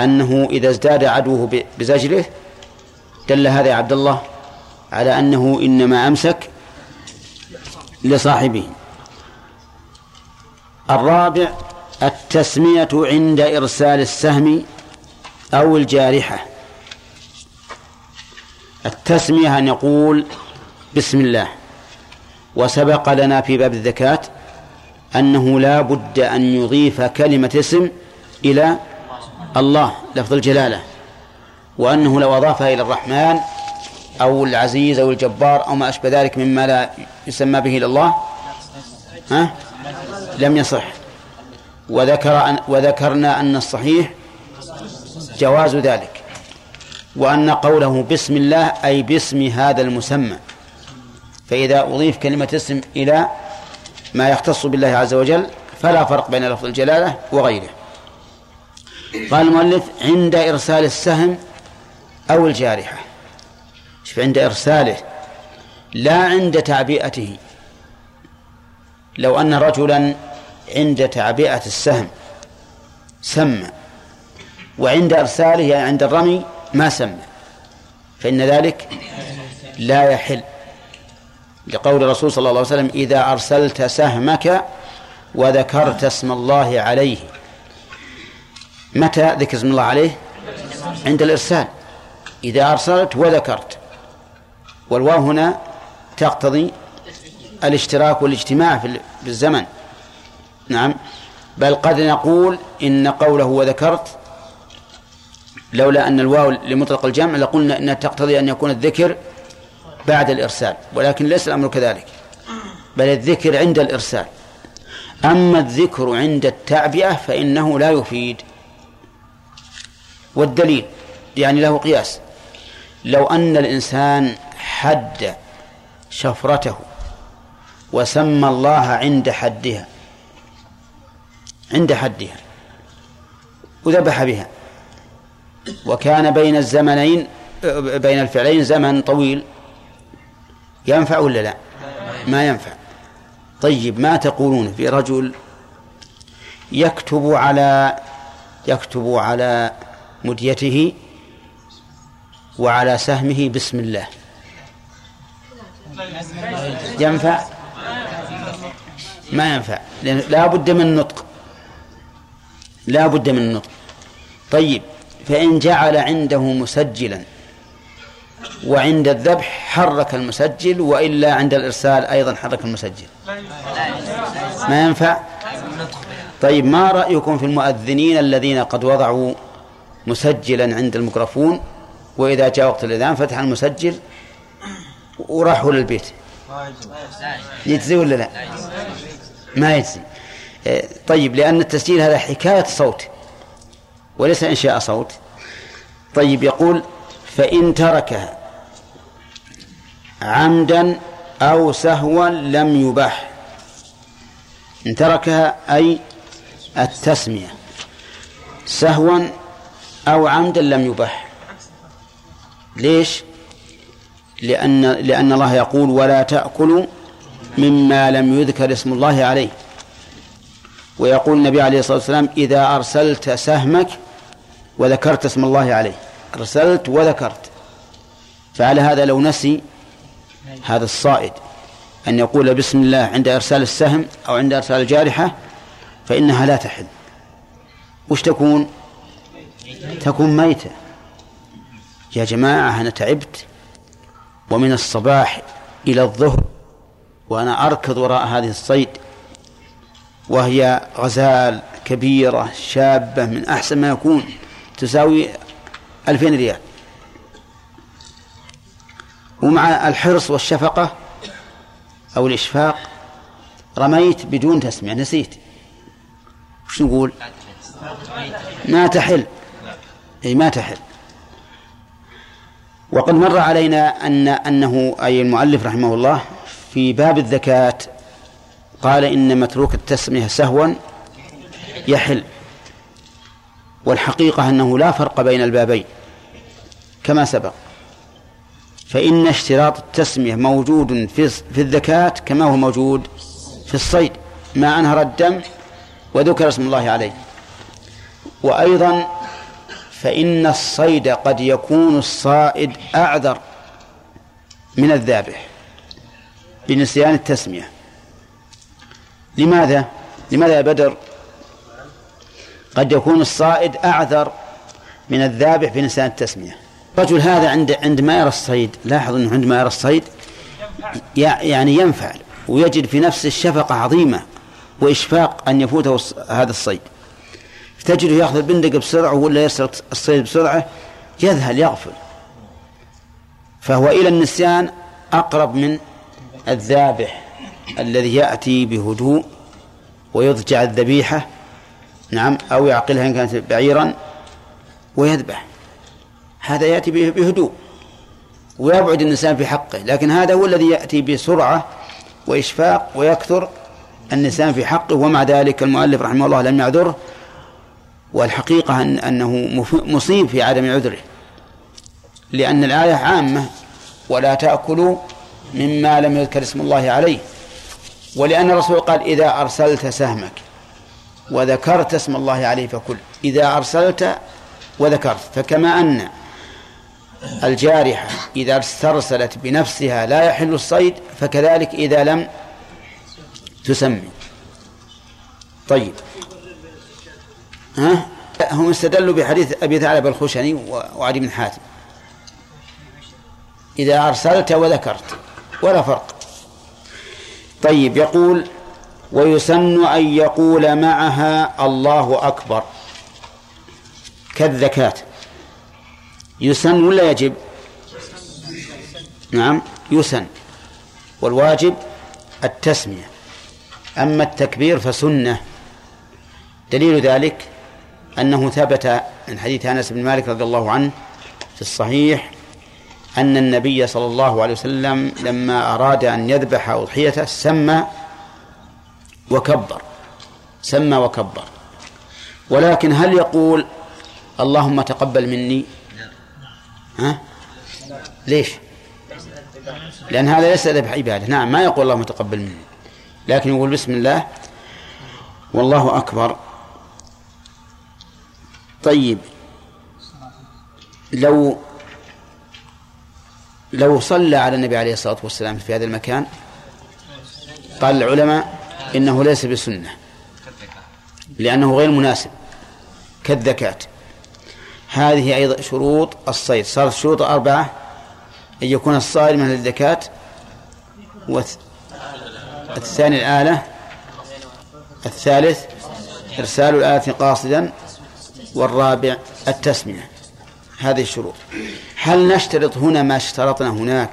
أنه إذا ازداد عدوه بزجره دل هذا يا عبد الله على أنه إنما أمسك لصاحبه. الرابع التسمية عند إرسال السهم أو الجارحة. التسمية أن يقول بسم الله وسبق لنا في باب الزكاة أنه لا بد أن يضيف كلمة اسم إلى الله لفظ الجلالة وأنه لو أضافها إلى الرحمن أو العزيز أو الجبار أو ما أشبه ذلك مما لا يسمى به إلى الله ها؟ لم يصح. وذكر أن وذكرنا أن الصحيح جواز ذلك وأن قوله بسم الله أي باسم هذا المسمى فإذا أضيف كلمة اسم إلى ما يختص بالله عز وجل فلا فرق بين لفظ الجلالة وغيره. قال المؤلف عند إرسال السهم أو الجارحة. شوف عند إرساله لا عند تعبئته. لو أن رجلا عند تعبئة السهم سمى وعند إرساله يعني عند الرمي ما سمى فإن ذلك لا يحل. لقول الرسول صلى الله عليه وسلم إذا أرسلت سهمك وذكرت اسم الله عليه. متى ذكر اسم الله عليه؟ عند الإرسال. إذا أرسلت وذكرت. والواو هنا تقتضي الاشتراك والاجتماع في الزمن. نعم. بل قد نقول إن قوله وذكرت لولا أن الواو لمطلق الجمع لقلنا إنها تقتضي أن يكون الذكر بعد الإرسال ولكن ليس الأمر كذلك. بل الذكر عند الإرسال. أما الذكر عند التعبئة فإنه لا يفيد. والدليل يعني له قياس. لو أن الإنسان حد شفرته وسمى الله عند حدها عند حدها وذبح بها وكان بين الزمنين بين الفعلين زمن طويل ينفع ولا لا؟ ما ينفع. طيب ما تقولون؟ في رجل يكتب على يكتب على مديته وعلى سهمه بسم الله. ينفع؟ ما ينفع. لأن لا بد من النطق لا بد من النطق طيب فإن جعل عنده مسجلا وعند الذبح حرك المسجل وإلا عند الإرسال أيضا حرك المسجل. ما ينفع؟ طيب ما رأيكم في المؤذنين الذين قد وضعوا مسجلا عند الميكروفون وإذا جاء وقت الأذان فتح المسجل وراحوا للبيت؟ يجزي ولا لا؟ ما يجزي. إيه، طيب لأن التسجيل هذا حكاية صوت وليس إنشاء صوت. طيب يقول فإن تركها عمدا أو سهوا لم يباح. إن تركها أي التسمية. سهوا أو عمدا لم يباح. ليش؟ لأن لأن الله يقول ولا تأكلوا مما لم يذكر اسم الله عليه. ويقول النبي عليه الصلاة والسلام إذا أرسلت سهمك وذكرت اسم الله عليه. أرسلت وذكرت. فعلى هذا لو نسي هذا الصائد أن يقول بسم الله عند إرسال السهم أو عند إرسال الجارحة فإنها لا تحل. وش تكون؟ تكون ميتة. يا جماعة أنا تعبت ومن الصباح إلى الظهر وأنا أركض وراء هذه الصيد وهي غزال كبيرة شابة من أحسن ما يكون تساوي ألفين ريال. ومع الحرص والشفقة أو الإشفاق رميت بدون تسمية نسيت. وش نقول؟ ما تحل. أي ما تحل. وقد مر علينا أن أنه أي المؤلف رحمه الله في باب الزكاة قال إن متروك التسمية سهوا يحل. والحقيقة أنه لا فرق بين البابين كما سبق. فإن اشتراط التسمية موجود في في الزكاة كما هو موجود في الصيد ما أنهر الدم وذكر اسم الله عليه وأيضا فإن الصيد قد يكون الصائد أعذر من الذابح بنسيان التسمية لماذا؟ لماذا يا بدر؟ قد يكون الصائد أعذر من الذابح بنسيان التسمية الرجل هذا عند عندما يرى الصيد لاحظ أنه عندما يرى الصيد يعني ينفعل ويجد في نفسه الشفقة عظيمة وإشفاق أن يفوته هذا الصيد. تجده يأخذ البندق بسرعة ولا يسرق الصيد بسرعة يذهل يغفل. فهو إلى النسيان أقرب من الذابح الذي يأتي بهدوء ويضجع الذبيحة نعم أو يعقلها إن كانت بعيرا ويذبح. هذا يأتي بهدوء ويبعد النسان في حقه لكن هذا هو الذي يأتي بسرعة وإشفاق ويكثر النسان في حقه ومع ذلك المؤلف رحمه الله لم يعذره والحقيقة أن أنه مصيب في عدم عذره لأن الآية عامة ولا تأكلوا مما لم يذكر اسم الله عليه ولأن الرسول قال إذا أرسلت سهمك وذكرت اسم الله عليه فكل إذا أرسلت وذكرت فكما أن الجارحة إذا استرسلت بنفسها لا يحل الصيد فكذلك إذا لم تسمي. طيب. ها؟ هم استدلوا بحديث أبي ثعلب الخشني وعلي بن حاتم. إذا أرسلت وذكرت ولا فرق. طيب يقول ويسن أن يقول معها الله أكبر. كالذكاة. يسن ولا يجب؟ نعم يسن والواجب التسمية. أما التكبير فسنة. دليل ذلك أنه ثبت من حديث أنس بن مالك رضي الله عنه في الصحيح أن النبي صلى الله عليه وسلم لما أراد أن يذبح أضحيته سمى وكبر. سمى وكبر. ولكن هل يقول اللهم تقبل مني؟ ها؟ ليش؟ لأن هذا ليس ذبح عبادة. نعم ما يقول الله متقبل منه لكن يقول بسم الله والله أكبر. طيب لو لو صلى على النبي عليه الصلاة والسلام في هذا المكان قال العلماء إنه ليس بسنة لأنه غير مناسب. كالذكاة هذه أيضا شروط الصيد. صارت شروط أربعة. أن يكون الصائد من الذكاة والثاني الآلة. الثالث إرسال الآلة قاصدا. والرابع التسمية. هذه الشروط. هل نشترط هنا ما اشترطنا هناك؟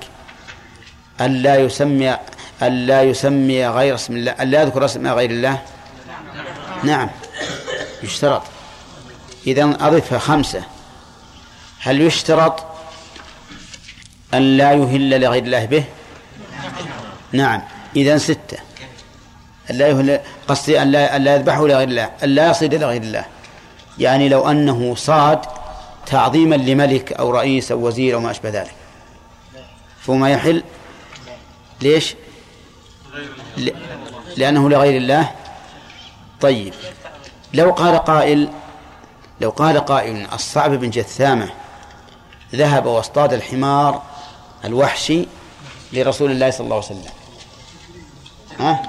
ألا يسمي ألا يسمي غير اسم الله ألا يذكر اسم غير الله؟ نعم. يشترط. إذا أضفها خمسة. هل يشترط أن لا يهل لغير الله به؟ نعم. إذا ستة. أن لا يهل قصدي أن لا, أن لا يذبحه لغير الله أن لا يصيد لغير الله. يعني لو أنه صاد تعظيما لملك أو رئيس أو وزير أو ما أشبه ذلك. فما يحل؟ ليش. لأنه لغير الله. طيب. لو قال قائل لو قال قائل الصعب بن جثامة ذهب واصطاد الحمار الوحشي لرسول الله صلى الله عليه وسلم. ها؟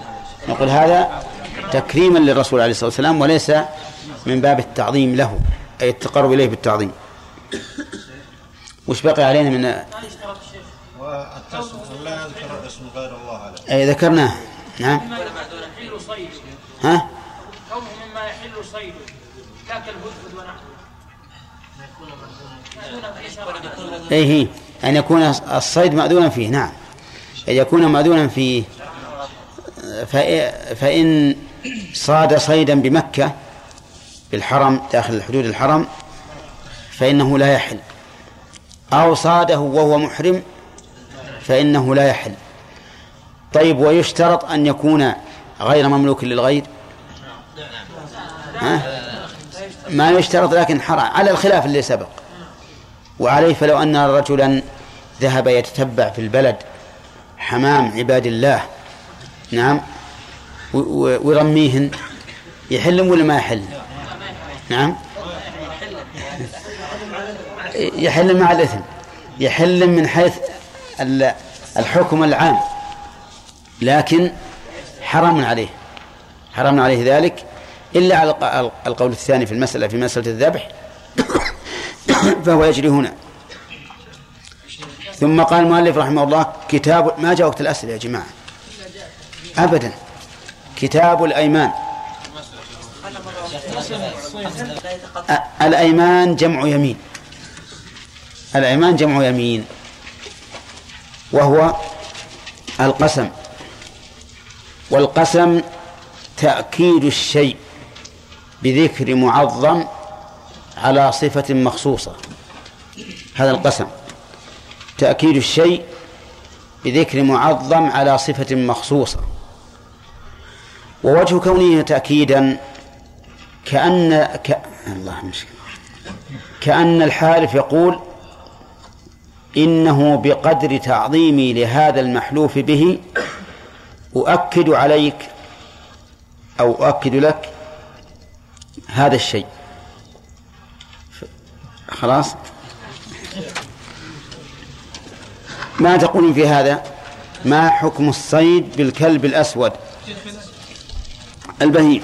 نقول هذا تكريما للرسول عليه الصلاة والسلام وليس من باب التعظيم له أي التقرب إليه بالتعظيم. وش بقي علينا من والتسم لا يذكر اسم غير الله عليه أي ذكرناه نعم ها؟ كونه مما يحل صيده. لا كالهدهد ونحوه أي هي أن يكون الصيد مأذونا فيه نعم. أن يكون مأذونا فيه فإ- فإن صاد صيدا بمكة بالحرم داخل حدود الحرم فإنه لا يحل. أو صاده وهو محرم فإنه لا يحل. طيب ويشترط أن يكون غير مملوك للغير؟ ها؟ ما يشترط لكن حرام. على الخلاف اللي سبق. وعليه فلو أن رجلا ذهب يتتبع في البلد حمام عباد الله نعم ويرميهن يحل ولا ما يحل؟ نعم. يحل مع الإثم. يحل من حيث ال- الحكم العام. لكن حرام عليه. حرام عليه ذلك. إلا على الق- القول الثاني في المسألة في مسألة الذبح فهو يجري هنا. ثم قال المؤلف رحمه الله كتاب ما جاء وقت الأسئلة يا جماعة؟ أبدا. كتاب الأيمان. الأيمان جمع يمين. الأيمان جمع يمين وهو القسم. والقسم تأكيد الشيء. بذكر معظم على صفة مخصوصة. هذا القسم. تأكيد الشيء بذكر معظم على صفة مخصوصة. ووجه كونه تأكيدا كأن ك... الله مشكلة كأن الحالف يقول إنه بقدر تعظيمي لهذا المحلوف به أؤكد عليك أو أؤكد لك هذا الشيء. خلاص؟ ما تقولون في هذا؟ ما حكم الصيد بالكلب الأسود؟ البهيم.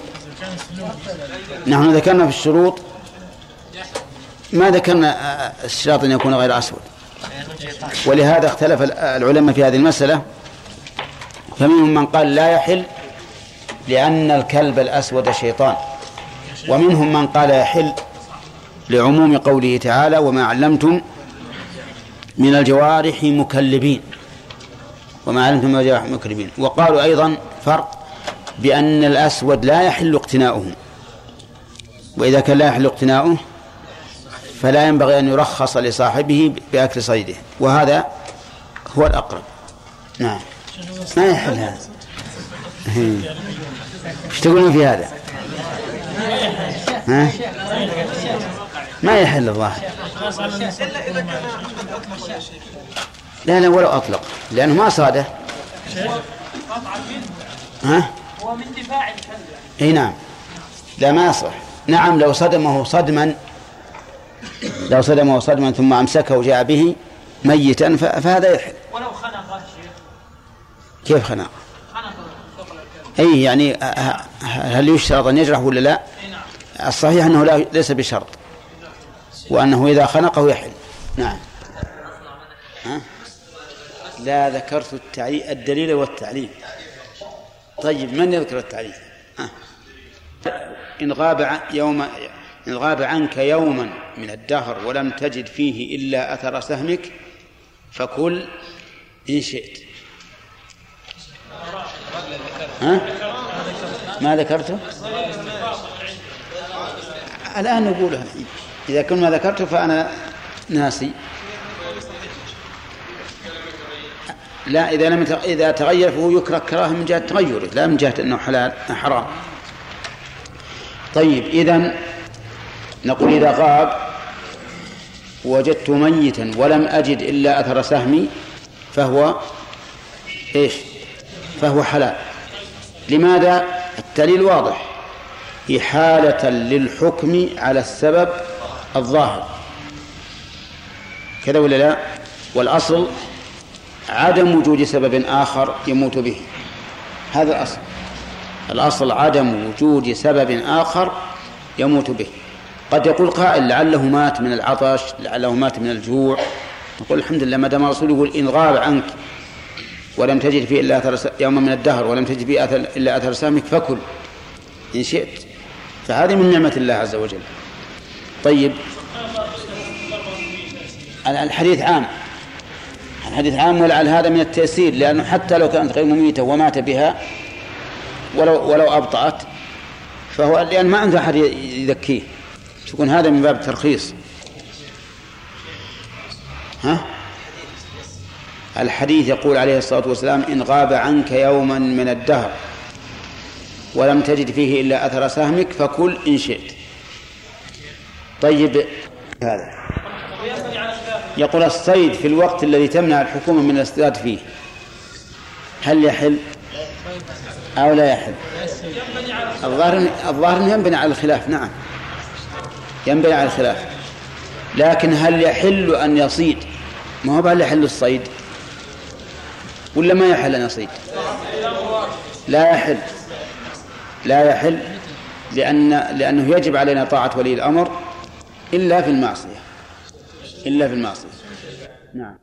نحن ذكرنا في الشروط. ما ذكرنا الشراط أن يكون غير أسود. ولهذا اختلف العلماء في هذه المسألة. فمنهم من قال لا يحل لأن الكلب الأسود شيطان. ومنهم من قال يحل لعموم قوله تعالى وما علمتم من الجوارح مكلبين. وما علمتم من الجوارح مكلبين. وقالوا أيضا فرق بأن الأسود لا يحل اقتناؤه. وإذا كان لا يحل اقتناؤه فلا ينبغي أن يرخص لصاحبه بأكل صيده. وهذا هو الأقرب. نعم. ما يحل هذا؟ إيش تقولون في هذا؟ ها؟ ما يحل الظاهر. لا لا ولو أطلق. لأنه ما صاده. ها؟ هو من دفاع الكلب إي نعم. لا ما يصح. نعم لو صدمه صدما لو صدمه صدما ثم أمسكه وجاء به ميتا فهذا يحل. ولو خنقه شيخ. كيف خنقه أي يعني هل يشترط أن يجرح ولا لا؟ الصحيح أنه لا ليس بشرط. وأنه إذا خنقه يحل. نعم؟ لا ذكرت الدليل والتعليل. طيب من يذكر التعليل؟ ها؟ إن غاب يوم إن غاب عنك يوما من الدهر ولم تجد فيه إلا أثر سهمك فكل إن شئت. ها؟ ما ذكرته؟ الآن نقولها إذا كنت ما ذكرته فأنا ناسي لا إذا لم إذا تغير فهو يكره كراهة من جهة تغيره لا من جهة أنه حلال حرام طيب إذا نقول إذا غاب وجدت ميتا ولم أجد إلا أثر سهمي فهو إيش فهو حلال. لماذا؟ الدليل واضح. إحالة للحكم على السبب الظاهر. كذا ولا لا؟ والأصل عدم وجود سبب آخر يموت به. هذا الأصل. الأصل عدم وجود سبب آخر يموت به. قد يقول قائل لعله مات من العطش لعله مات من الجوع. نقول الحمد لله ما دام الرسول يقول إن غاب عنك ولم تجد فيه إلا أثر يوما من الدهر ولم تجد فيه أثر إلا أثر سامك فكل إن شئت. فهذه من نعمة الله عز وجل. طيب. الحديث عام. الحديث عام ولعل هذا من التيسير لأنه حتى لو كانت غير مميتة ومات بها ولو ولو أبطأت فهو لأن ما عنده أحد يذكيه. تكون هذا من باب الترخيص؟ ها؟ الحديث يقول عليه الصلاة والسلام إن غاب عنك يوما من الدهر ولم تجد فيه إلا أثر سهمك فكل إن شئت. طيب هذا. يقول الصيد في الوقت الذي تمنع الحكومة من الاصطياد فيه هل يحل أو لا يحل؟ الظاهر الظاهر ينبني على الخلاف نعم. ينبني على الخلاف. لكن هل يحل أن يصيد؟ ما هو هل يحل الصيد؟ ولا ما يحل أن يصيد لا يحل. لا يحل لأن لأنه يجب علينا طاعة ولي الأمر إلا في المعصية. إلا في المعصية. نعم.